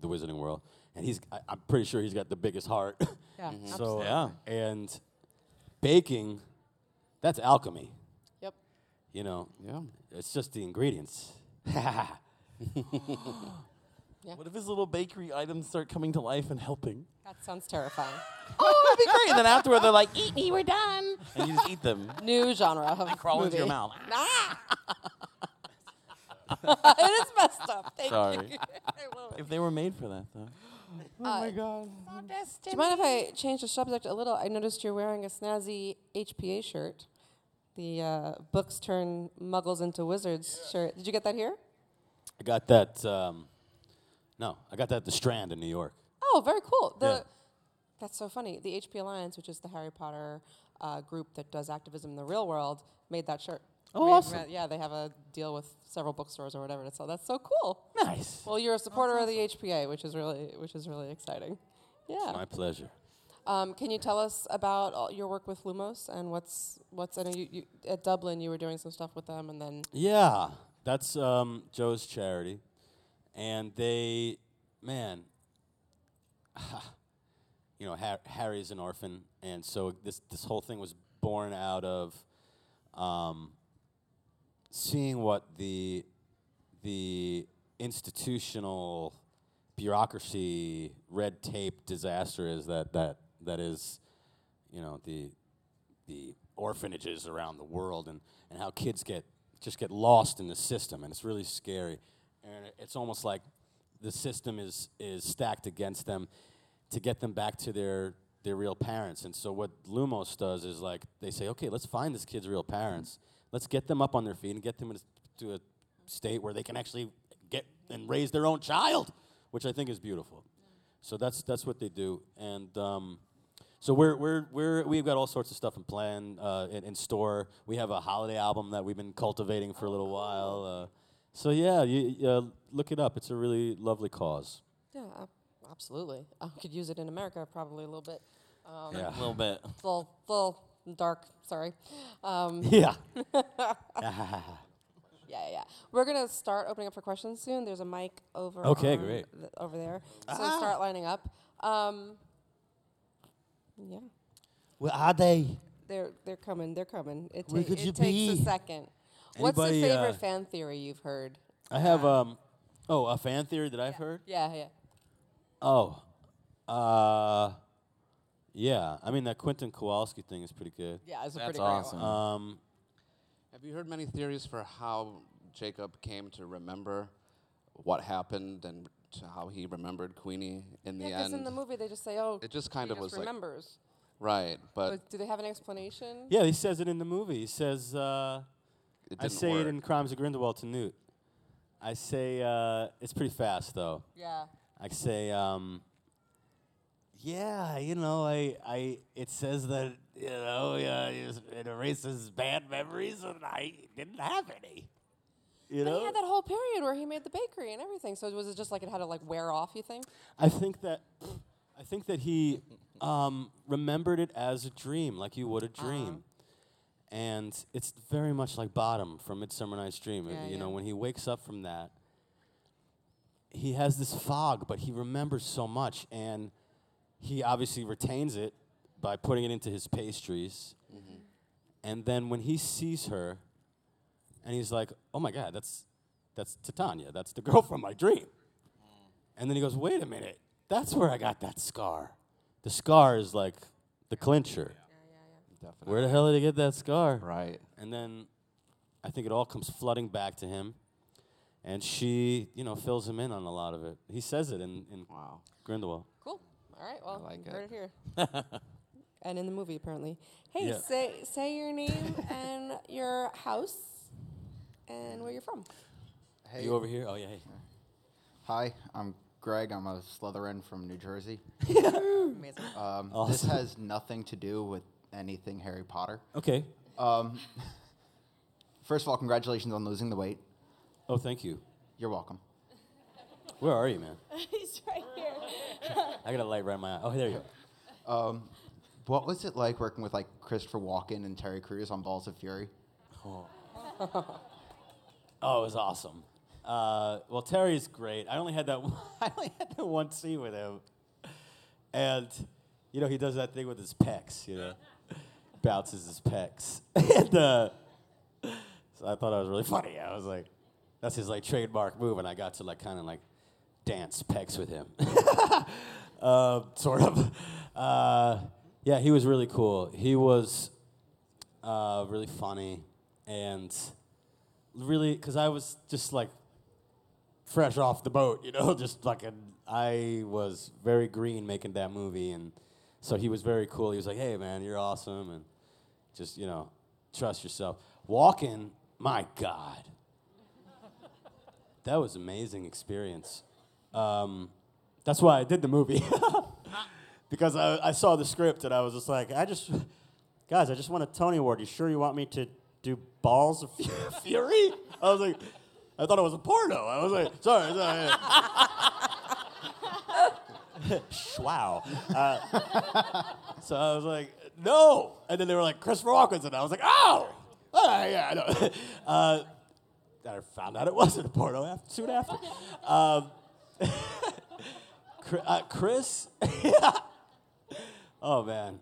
the Wizarding world, and he's I, I'm pretty sure he's got the biggest heart.
Yeah. [laughs]
so
Yeah.
and baking, that's alchemy.
Yep.
You know,
Yeah.
it's just the ingredients. [laughs]
What if his little bakery items start coming to life and helping?
That sounds terrifying. [laughs]
Oh, that'd be great. And then afterward, they're like, "Eat me, we're done," and you just eat them.
New genre of
They crawl into your
movie.
mouth. Ah! [laughs]
it is messed up. Thank
Sorry.
you. [laughs] I love it.
If they were made for that, though.
oh my god. Do you mind if I change the subject a little? I noticed you're wearing a snazzy HPA shirt. The uh, books turn muggles into wizards shirt. Did you get that here?
I got that. Um, no, I got that at the Strand in New York.
Oh, very cool. The
Yeah.
That's so funny. The HP Alliance, which is the Harry Potter uh, group that does activism in the real world, made that shirt.
Oh, awesome.
made- yeah, they have a deal with several bookstores or whatever. So that's so cool.
Nice.
Well, you're a supporter of the HPA, which is really, which is really exciting. Yeah.
My pleasure.
Um, can you tell us about all your work with Lumos and what's what's? I know you, you at Dublin you were doing some stuff with them, and then
Yeah, that's um, Joe's charity, and they, man, [sighs] you know, Har- Harry's an orphan, and so this this whole thing was born out of um, seeing what the the institutional bureaucracy, red tape disaster is that that that is, you know, the the orphanages around the world and, and how kids get just get lost in the system and it's really scary. And it's almost like the system is is stacked against them to get them back to their their real parents. And so what lumos does is like they say okay let's find this kid's real parents let's get them up on their feet and get them to a state where they can actually get and raise their own child which i think is beautiful so that's that's what they do and um, so we're we're we're we've got all sorts of stuff in plan uh, in, in store. We have a holiday album that we've been cultivating for a little while. Uh, so yeah, you, uh, look it up. It's a really lovely cause.
yeah, absolutely. I could use it in America probably a little bit. Um,
Yeah.
A little bit.
little, little dark. Sorry. Um, [laughs]
Yeah. [laughs]
yeah, yeah, yeah. We're gonna start opening up for questions soon. There's a mic over.
Okay, great.
th- over there. So start lining up. Um, yeah,
Where are they?
they're they're coming. They're coming. It, ta- it takes
be?
a second. What's the favorite
uh,
fan theory you've heard?
I have um. Oh, a fan theory that I've heard.
Yeah, yeah.
Oh, uh, yeah. I mean that Quentin Kowalski thing is pretty good.
Yeah, it's a
That's
pretty
awesome.
great one.
Um,
Have you heard many theories for how Jacob came to remember what happened and to how he remembered Queenie in the
Yeah, because
end?
in the movie they just say, "Oh,
It just kind
he
of was like-
remembers."
right, but
But do they have an explanation?
yeah, he says it in the movie. He says, uh,
it
I
didn't
say
work.
it in Crimes of Grindelwald to Newt. I say uh, it's pretty fast though.
Yeah.
I say, um, yeah, you know, I, I, it says that you know, uh, it erases bad memories, and I didn't have any. You
But
know,
he had that whole period where he made the bakery and everything. So was it just like it had to like wear off? You think?
I think that I think that he um, remembered it as a dream, like you would a dream. And it's very much like Bottom from Midsummer Night's Dream.
Yeah,
you know, when he wakes up from that, he has this fog, but he remembers so much, and he obviously retains it by putting it into his pastries. Mm-hmm. And then when he sees her, and he's like, "Oh my God, that's that's Titania. That's the girl [laughs] from my dream." Mm. And then he goes, wait a minute, that's where I got that scar. The scar is like the clincher.
Definitely.
Where the hell did he get that scar?
Right.
And then I think it all comes flooding back to him. And she, you know, fills him in on a lot of it. He says it in, in
Wow.
Grindelwald.
Cool. All right. Well,
like
you heard
it.
it here. [laughs] and in the movie, apparently. Hey,
Yeah.
say say your name and your house and where you're from.
Hey,
You over here? Oh, yeah. Hey.
hi, I'm Greg. I'm a Slytherin from New Jersey. [laughs]
Amazing.
Um, This has nothing to do with anything Harry Potter.
Okay.
Um, first of all, congratulations on losing the weight.
Oh, thank you.
You're welcome.
Where are you, man? [laughs]
He's right here.
I got a light right in my eye. Oh, there you go. [laughs]
Um, what was it like working with like Christopher Walken and Terry Crews on Balls of Fury?
Oh, [laughs] oh it was awesome. Uh, well, Terry's great. I only had that. [laughs] One, I only had that one scene with him, and you know he does that thing with his pecs. You know, bounces his pecs, and uh, so I thought that was really funny. I was like, that's his like trademark move, and I got to like kind of like dance pecs with him, uh, sort of. [laughs] Uh, yeah, he was really cool. He was uh, really funny and really because I was just like fresh off the boat, you know, [laughs] just fucking. I was very green making that movie, and so he was very cool. He was like, "Hey, man, you're awesome," and just you know, trust yourself. Walken, my God, that was amazing experience. Um, that's why I did the movie [laughs] [laughs] because I, I saw the script and I was just like, I just, guys, I just won a Tony Award. You sure you want me to do Balls of [laughs] Fury? I was like, I thought it was a porno. I was like, sorry, sorry. wow. Uh, so I was like, no. And then they were like, Christopher Walken's it. I was like, oh, right, yeah, I know. Uh, I found out it wasn't a porno after, soon after. Um, uh, Chris, [laughs] oh man,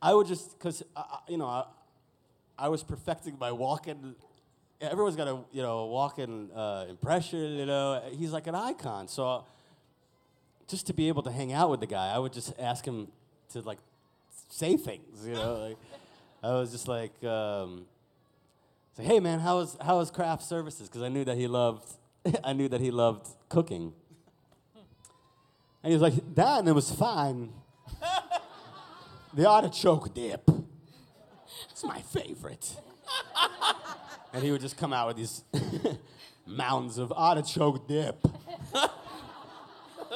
I would just because you know I, I was perfecting my Walken. Everyone's got a you know Walken uh, impression. You know, he's like an icon. So just to be able to hang out with the guy, I would just ask him to like say things. You know, like I was just like. Um, say, hey man, how was how was craft services? Because I knew that he loved, [laughs] I knew that he loved cooking. And he was like, Dan, it was fine. the artichoke dip. It's my favorite. and he would just come out with these [laughs] mounds of artichoke dip.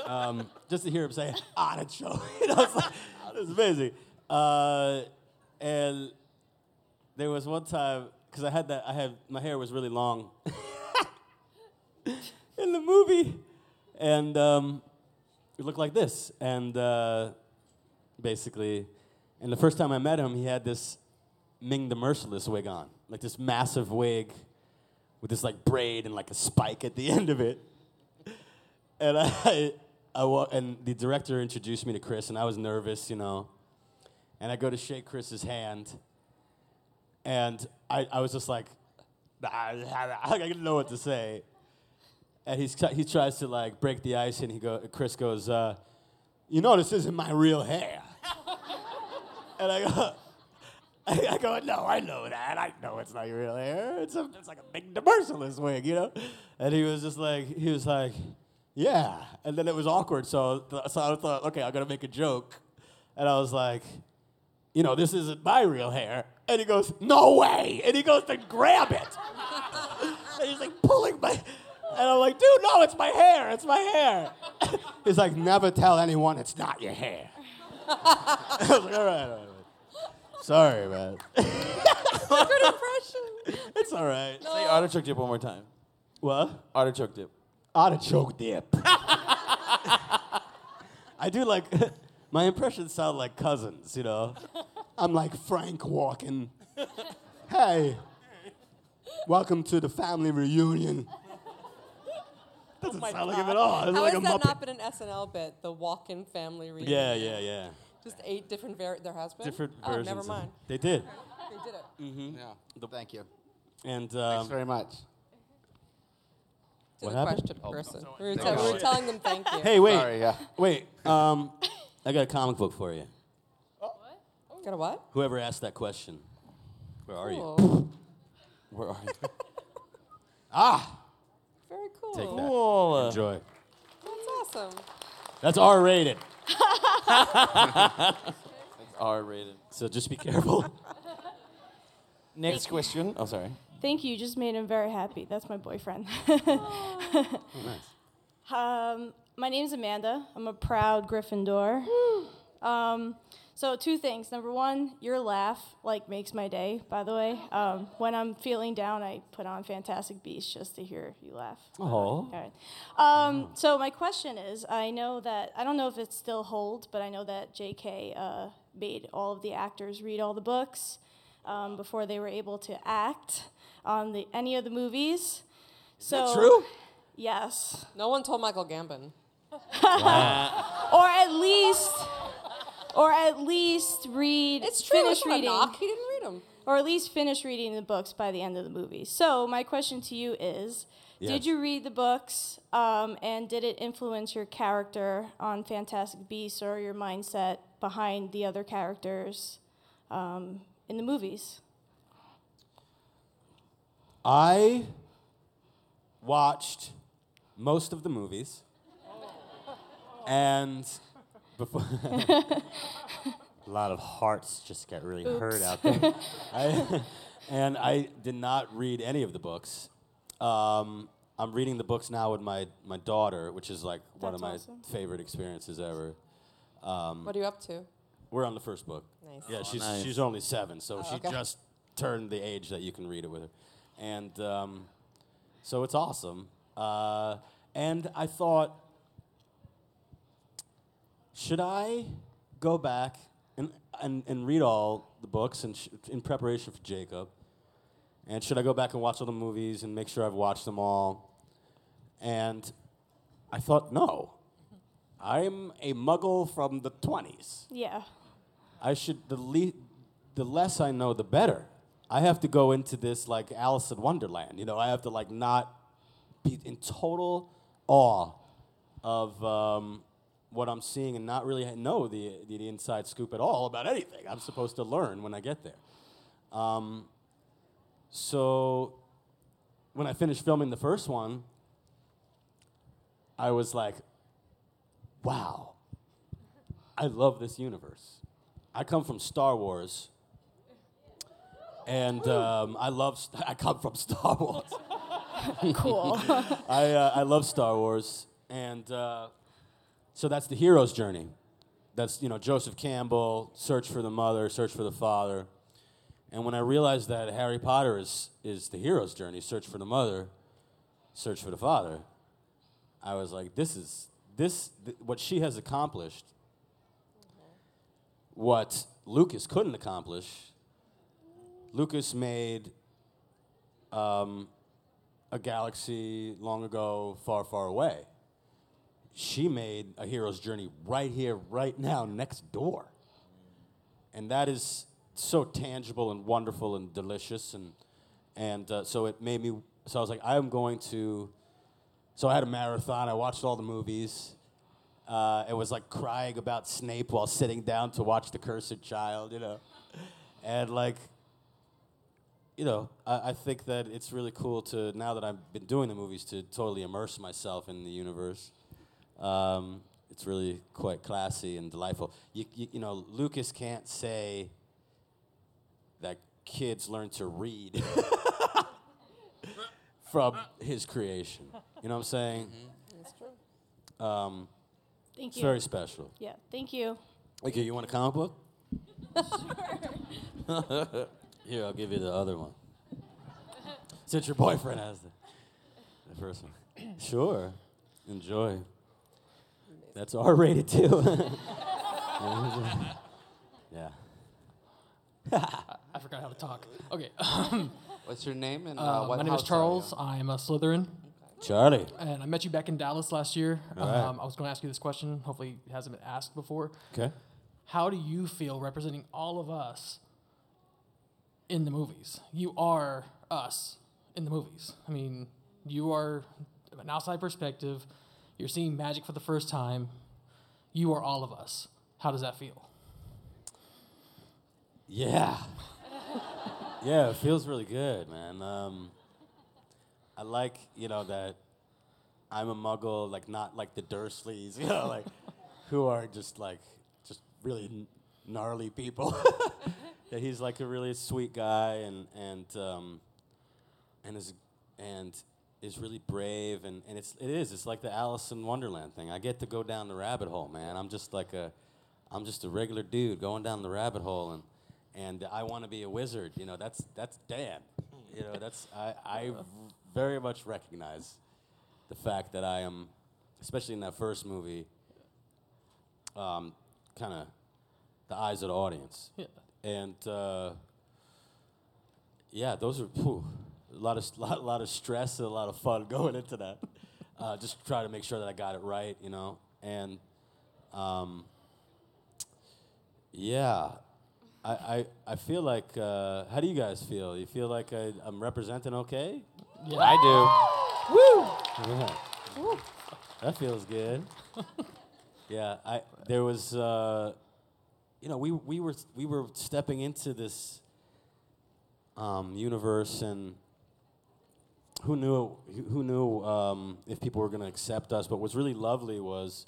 um, just to hear him say artichoke. [laughs] you know, it's like, it was amazing. Uh, and there was one time because I had that I had my hair was really long [laughs] in the movie, and um, it looked like this. And uh, basically, and the first time I met him, he had this Ming the Merciless wig on, like this massive wig with this like braid and like a spike at the [laughs] end of it. And I, [laughs] I wa- and the director introduced me to Chris, and I was nervous, you know. And I go to shake Chris's hand, and I, I was just like, [laughs] I didn't know what to say. And he's, he tries to like break the ice, and he go, Chris goes, uh, "You know this isn't my real hair." [laughs] and I go, [laughs] I, go, "No, I know that. I know it's not your real hair. It's a, it's like a big merciless wig, you know." And he was just like, he was like, "Yeah." And then it was awkward, so so I thought, okay, I'm gonna make a joke, and I was like, "You know, this isn't my real hair." And he goes, no way. And he goes to grab it. [laughs] and he's like pulling my, and I'm like, dude, no, it's my hair. It's my hair. [coughs] he's like, never tell anyone it's not your hair. [laughs] I was like, all right, all right. Sorry, man.
Good impression.
It's all right.
Say artichoke dip one more time.
What?
Artichoke dip.
Artichoke dip. [laughs] I do like, [laughs] my impressions sound like cousins, you know? I'm like Frank Walken. Hey, welcome to the family reunion. Doesn't sound like him at all. It's
How
like
has
a
that
Muppet.
not been an SNL bit? The Walken family reunion.
Yeah, yeah, yeah.
Just eight different var- there has been.
Different
oh,
versions.
never mind.
They did.
They did it.
Mm-hmm.
Yeah.
Thank you.
And
Thanks
um,
very much.
To
What
the
happened?
question
Oh,
person.
sorry.
We were,
Thank
tell- we
you.
were telling them thank you.
hey, wait,
Sorry, yeah.
wait. [laughs] Um, I got a comic book for you. What?
Got a what?
Whoever asked that question, where are you? Where are you? [laughs] ah,
Very cool.
Take that.
Cool.
Enjoy.
That's awesome.
That's R rated, That's
R rated.
so just be careful. [laughs]
Next question. Oh, sorry.
Thank you. You just made him very happy. That's my boyfriend. [laughs]
Oh, nice.
um, my name's Amanda. I'm a proud Gryffindor. um, so two things. Number one, your laugh like makes my day. By the way, um, when I'm feeling down, I put on Fantastic Beasts just to hear you laugh.
Oh.
All right. Um, so my question is, I know that I don't know if it still holds, but I know that J.K. Uh, made all of the actors read all the books um, before they were able to act on the any of the movies. So
true?
Yes.
No one told Michael Gambon. [laughs]
or at least, or at least read.
It's true.
Finish
It's not a
reading.
knock. He didn't read them.
Or at least finish reading the books by the end of the movie. So my question to you is:
Yes.
Did you read the books, um, and did it influence your character on Fantastic Beasts or your mindset behind the other characters um, in the movies?
I watched most of the movies, and before [laughs] a lot of hearts just got really hurt out there. [laughs] I, and I did not read any of the books. Um, I'm reading the books now with my, my daughter, which is like one of my
awesome.
favorite experiences ever. Um,
What are you up to?
we're on the first book.
Nice.
Yeah,
Oh,
she's
nice.
she's only seven, so
Oh,
she
okay.
just turned the age that you can read it with her, and um, so it's awesome. Uh, and I thought, should I go back and and, and read all the books and sh- in preparation for Jacob? And should I go back and watch all the movies and make sure I've watched them all? And I thought, no. I'm a muggle from the 20s.
Yeah.
I should the le- the less I know, the better. I have to go into this like Alice in Wonderland. You know, I have to like not be in total awe of um, what I'm seeing and not really know the, the the inside scoop at all about anything. I'm supposed to learn when I get there. Um, so when I finished filming the first one, I was like, wow, I love this universe. I come from Star Wars, and um, I love. St- [laughs] I come from Star Wars.
Cool. [laughs]
I uh, I love Star Wars, and uh, so that's the hero's journey. That's you know Joseph Campbell, search for the mother, search for the father, and when I realized that Harry Potter is is the hero's journey, search for the mother, search for the father, I was like, this is this th- what she has accomplished. What Lucas couldn't accomplish. Lucas made um, a galaxy long ago, far, far away. She made a hero's journey right here, right now, next door. And that is so tangible and wonderful and delicious. And, and uh, so it made me, so I was like, I'm going to, so I had a marathon. I watched all the movies. Uh, it was like crying about Snape while sitting down to watch The Cursed Child, you know. And like, you know, I, I think that it's really cool to now that I've been doing the movies to totally immerse myself in the universe. Um, it's really quite classy and delightful. You, you, you know, Lucas can't say that kids learn to read [laughs] from his creation. You know what I'm saying?
That's true.
Um,
Thank
it's
you.
very special.
Yeah, thank you.
Okay, you want a comic book? [laughs] [laughs] Here, I'll give you the other one. Since your boyfriend has the, the first one. [clears throat] Sure. Enjoy. That's R rated too. [laughs] [laughs] yeah. [laughs]
I forgot how to talk. Okay. um,
What's your name and uh,
uh,
what
my name is
house are
Charles. I'm a Slytherin.
Charlie.
And I met you back in Dallas last year.
All right.
Um, I was going to ask you this question. Hopefully, it hasn't been asked before.
Okay.
How do you feel representing all of us in the movies? You are us in the movies. I mean, you are an outside perspective. You're seeing magic for the first time. You are all of us. How does that feel?
Yeah. [laughs] yeah, it feels really good, man. Um, I like, you know, that I'm a muggle, like not like the Dursleys, [laughs] you know, like who are just like just really gnarly people. [laughs] that he's like a really sweet guy and and um, and is and is really brave and, and it's it is it's like the Alice in Wonderland thing. I get to go down the rabbit hole, man. I'm just like a I'm just a regular dude going down the rabbit hole and and I want to be a wizard. You know, that's that's Dan. You know, that's I I [laughs] very much recognize the fact that I am, especially in that first movie, um, kind of the eyes of the audience.
Yeah.
And uh, yeah, those are phew, a lot of [laughs] lot, lot of stress and a lot of fun [laughs] going into that. Uh, just try to make sure that I got it right, you know, and um, yeah, I, I I feel like. Uh, how do you guys feel? You feel like I, I'm representing okay?
Yeah.
I do. Woo! Yeah. Woo. That feels good. [laughs] yeah, I there was uh, you know, we we were we were stepping into this um, universe and who knew who knew um, if people were going to accept us, but what's really lovely was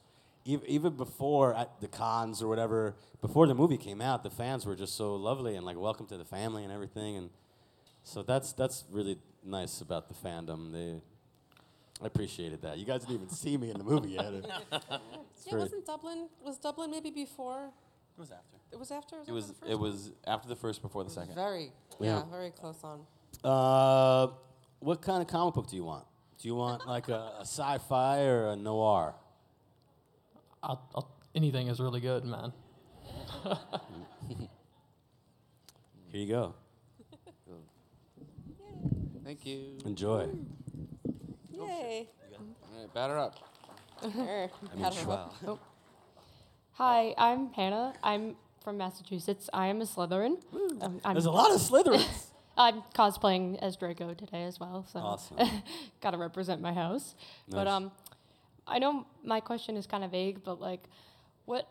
ev- even before at the cons or whatever, before the movie came out, the fans were just so lovely and like welcome to the family and everything and so that's that's really nice about the fandom. They I appreciated that. You guys didn't even see me in the movie yet. [laughs] It's
yeah,
very-
wasn't Dublin? Was Dublin maybe before?
It was after.
It was after.
It was
after the
it
first
was after the first, before the second.
Very.
Yeah.
Yeah. Very close on.
Uh, what kind of comic book do you want? Do you want like a, a sci-fi or a noir?
I'll, I'll, anything is really good, man.
Here you go.
Thank you.
Enjoy.
Yay.
All right, batter up.
Here,
I mean,
pat up. Oh.
Hi, I'm Hannah. I'm from Massachusetts. I am a Slytherin. Um, I'm
There's a lot of Slytherins.
I'm cosplaying as Draco today as well, so
Awesome. [laughs]
gotta represent my house. But um, I know my question is kind of vague, but like, what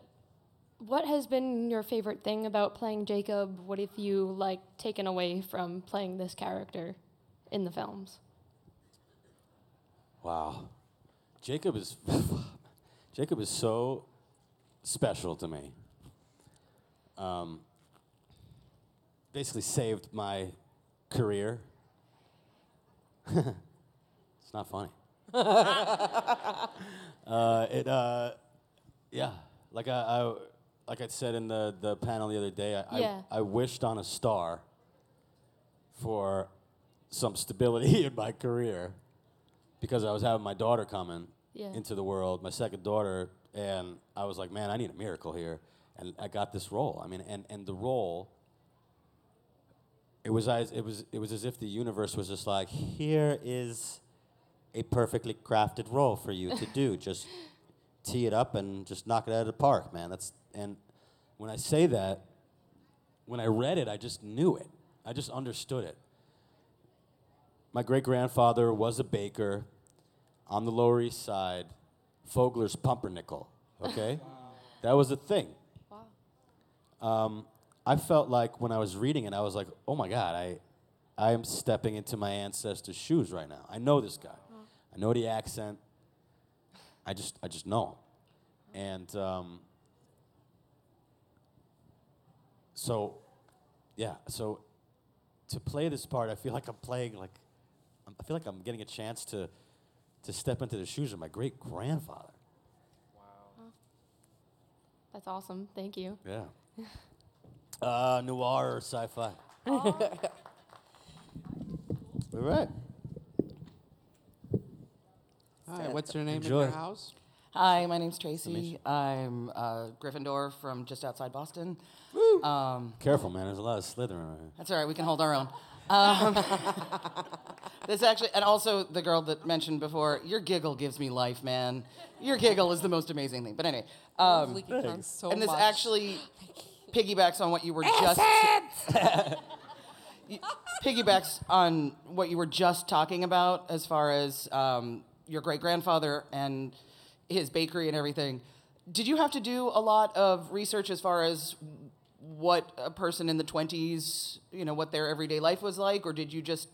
what has been your favorite thing about playing Jacob? What have you like taken away from playing this character in the films?
Wow. Jacob is [laughs] Jacob is so special to me. Um, basically saved my career. [laughs] it's not funny. [laughs] uh, it uh, yeah, like I, I like I said in the, the panel the other day, I,
Yeah.
I, I wished on a star for some stability [laughs] in my career because I was having my daughter coming
Yeah.
into the world, my second daughter, and I was like, man, I need a miracle here. And I got this role. I mean, and, and the role, it was, as, it, was, it was as if the universe was just like, here is a perfectly crafted role for you to do. [laughs] just tee it up and just knock it out of the park, man. That's, and when I say that, when I read it, I just knew it. I just understood it. My great grandfather was a baker on the Lower East Side, Fogler's Pumpernickel. Okay, [laughs] that was a thing. Um, I felt like when I was reading it, I was like, "Oh my God, I, I am stepping into my ancestors' shoes right now. I know this guy. I know the accent. I just, I just know him." And um, so, yeah, so to play this part, I feel like I'm playing like I feel like I'm getting a chance to to step into the shoes of my great grandfather. Wow.
That's awesome. Thank you.
Yeah. [laughs] Uh, noir or sci-fi? [laughs] All right.
Hi, what's your name
Enjoy.
in your house?
Hi, my name's Tracy. I'm uh, Gryffindor from just outside Boston. Um,
Careful, man. There's a lot of Slytherin around here.
that's all right. We can hold our own. Um, [laughs] this actually, and also the girl that mentioned before. Your giggle gives me life, man. Your giggle is the most amazing thing. But anyway, um,
Leaky Clown so
and this
much.
actually piggybacks on what you were just. [laughs] Piggybacks on what you were just talking about as far as um, your great grandfather and his bakery and everything. Did you have to do a lot of research as far as what a person in the 20s, you know, what their everyday life was like? Or did you just,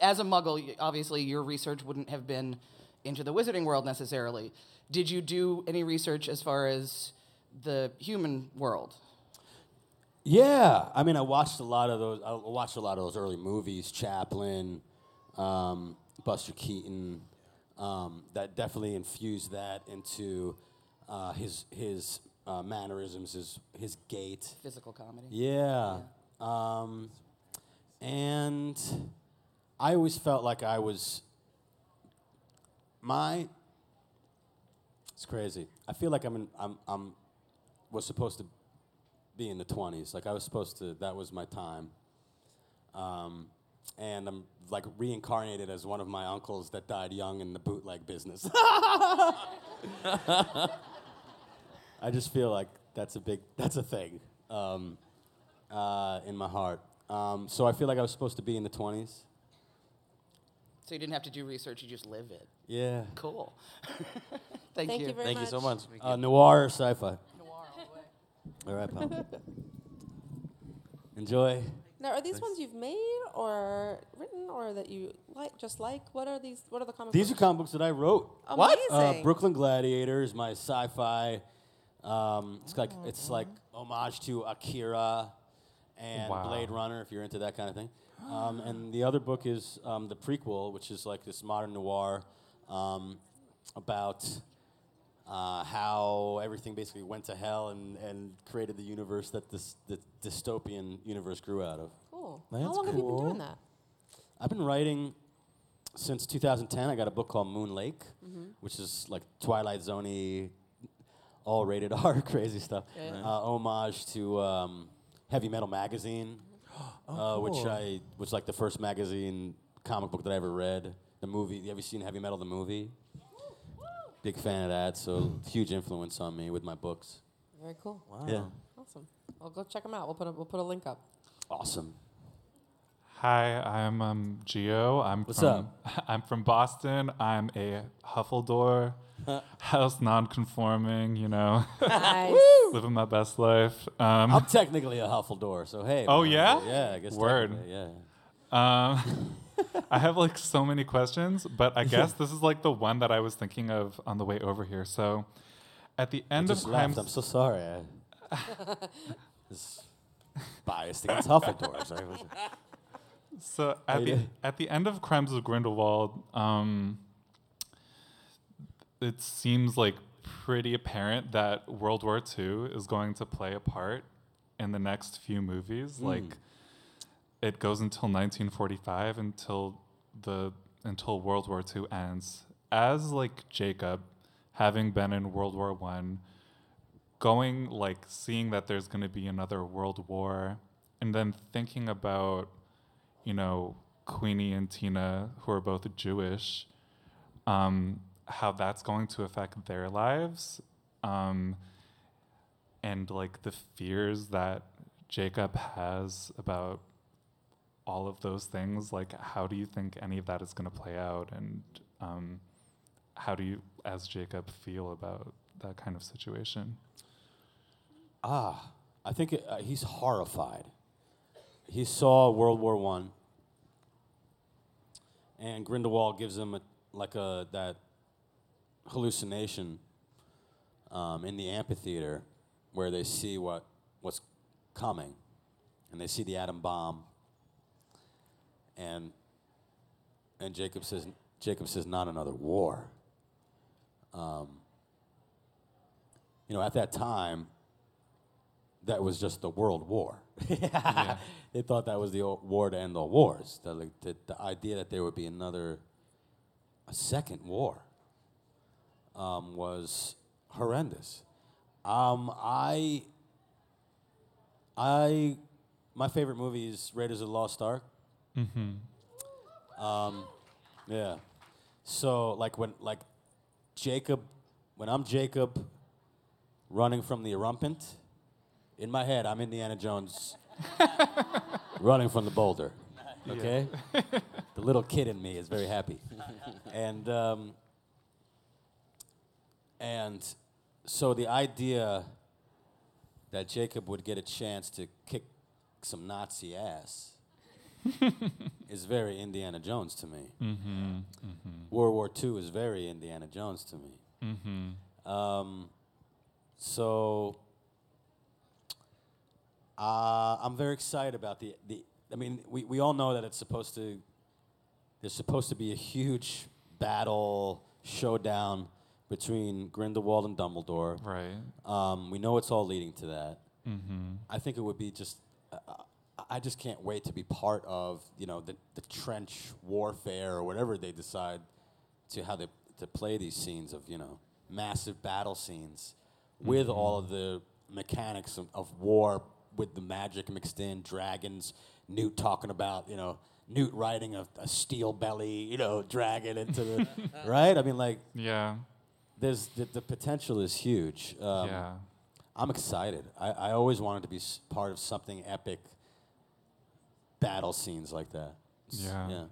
as a muggle, obviously your research wouldn't have been into the wizarding world necessarily. Did you do any research as far as the human world?
Yeah, I mean, I watched a lot of those. I watched a lot of those early movies, Chaplin, um, Buster Keaton. Um, that definitely infused that into uh, his his uh, mannerisms, his his gait.
Physical comedy.
Yeah. Um, and I always felt like I was my. It's crazy. I feel like I'm in, I'm I'm was supposed to be in the 20s. Like I was supposed to. That was my time. Um, and I'm like reincarnated as one of my uncles that died young in the bootleg business. [laughs] I just feel like that's a big, that's a thing um, uh, in my heart. Um, so I feel like I was supposed to be in the 20s.
So you didn't have to do research, you just live it.
Yeah.
Cool. [laughs] Thank,
Thank
you.
you very
Thank you so much.
much.
Uh, noir or sci-fi? All right, pal. Enjoy.
Now, are these
Thanks.
ones you've made or written or that you like just like? What are these? What are the comic
These are
books?
comic books that I wrote.
What?
Uh, Brooklyn Gladiator is my sci-fi. Um, it's like it's like homage to Akira and
Wow.
Blade Runner, if you're into that kind of thing. Um, and the other book is um, the prequel, which is like this modern noir um, about uh, how everything basically went to hell and, and created the universe that this the dystopian universe grew out of.
Cool.
That's
How long have you been
cool.
doing that?
I've been writing since 2010. I got a book called Moon Lake,
Mhm.
which is like Twilight Zone all rated [laughs] R, crazy stuff.
Yeah, yeah.
Uh, homage to um, Heavy Metal Magazine, [gasps] uh, which
cool.
I was like the first magazine comic book that I ever read. The movie, have you seen Heavy Metal the movie? Big fan of that, so huge influence on me with my books.
Very cool. Wow.
Yeah.
Awesome. I'll go check them out. We'll put a, we'll put a link up.
Awesome.
Hi, I'm um, Gio. I'm
What's
from [laughs] I'm from Boston. I'm a Huffledore, [laughs] house non-conforming. You know,
Nice. [laughs]
living my best life. Um,
I'm technically a Huffledore, so hey.
Oh yeah,
Yeah, I guess
Word.
Yeah.
Um, [laughs] I have like so many questions, but I guess this is like the one that I was thinking of on the way over here. So, at the end of
left.
Crimes,
I'm so sorry. I, [laughs] this biased against. I was-
So at the at the end of Crimes of Grindelwald, um, it seems like pretty apparent that World War II is going to play a part in the next few movies.
Mm.
Like, it goes until 1945 until the until World War II ends. As like Jacob, having been in World War One, going like seeing that there's going to be another world war, and then thinking about you know, Queenie and Tina, who are both Jewish, um, how that's going to affect their lives, um, and like the fears that Jacob has about all of those things. Like, how do you think any of that is going to play out, and um, how do you, as Jacob, feel about that kind of situation?
Ah, I think it, uh, he's horrified. He saw World War One, and Grindelwald gives him a, like a that hallucination um, in the amphitheater where they see what what's coming, and they see the atom bomb, and and Jacob says Jacob says not another war. Um, you know, at that time, that was just the world war. [laughs] [laughs] They thought that was the war to end all wars. The, like, the, the idea that there would be another, a second war, um, was horrendous. Um, I, I, my favorite movie is Raiders of the Lost Ark.
Mm-hmm.
Um, yeah. So like when like Jacob, when I'm Jacob running from the Erumpent, in my head I'm Indiana Jones [laughs] running from the boulder. Okay. the little kid in me is very happy, and um, and so the idea that Jacob would get a chance to kick some Nazi ass [laughs] is very Indiana Jones to me.
Mhm, mhm.
World War II is very Indiana Jones to me.
Mhm.
Um, so uh, I'm very excited about the, the I mean, we, we all know that it's supposed to, there's supposed to be a huge battle, showdown between Grindelwald and Dumbledore.
Right.
Um, we know it's all leading to that.
Mhm.
I think it would be just, uh, I just can't wait to be part of, you know, the, the trench warfare or whatever they decide to how they to play these scenes of, you know, massive battle scenes with all of the mechanics of, of war with the magic mixed in, dragons, Newt talking about, you know, Newt riding a, a steel belly, you know, dragon into the, [laughs] right? I mean, like,
Yeah.
there's the, the potential is huge. Um,
Yeah.
I'm excited. I, I always wanted to be part of something epic, battle scenes like that. S-
Yeah.
Yeah.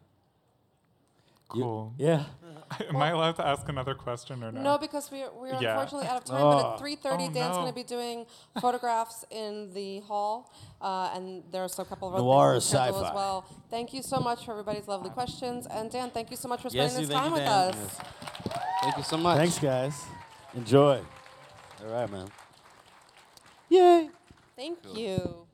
Cool.
yeah. [laughs]
Am I allowed to ask another question or no?
No, because we are, we are
Yeah.
unfortunately out of time. But
Oh.
at 3:30,
Oh,
Dan's
no.
going to be doing [laughs] photographs in the hall, uh, and there's a couple of other
Noir
things
is
on the schedule
sci-fi.
as well. Thank you so much for everybody's lovely questions, and Dan, thank you so much for
Yes,
spending this time with
Dan.
us.
Yes.
Thank you so much.
Thanks, guys. Enjoy. All right, man. Yay.
Thank you.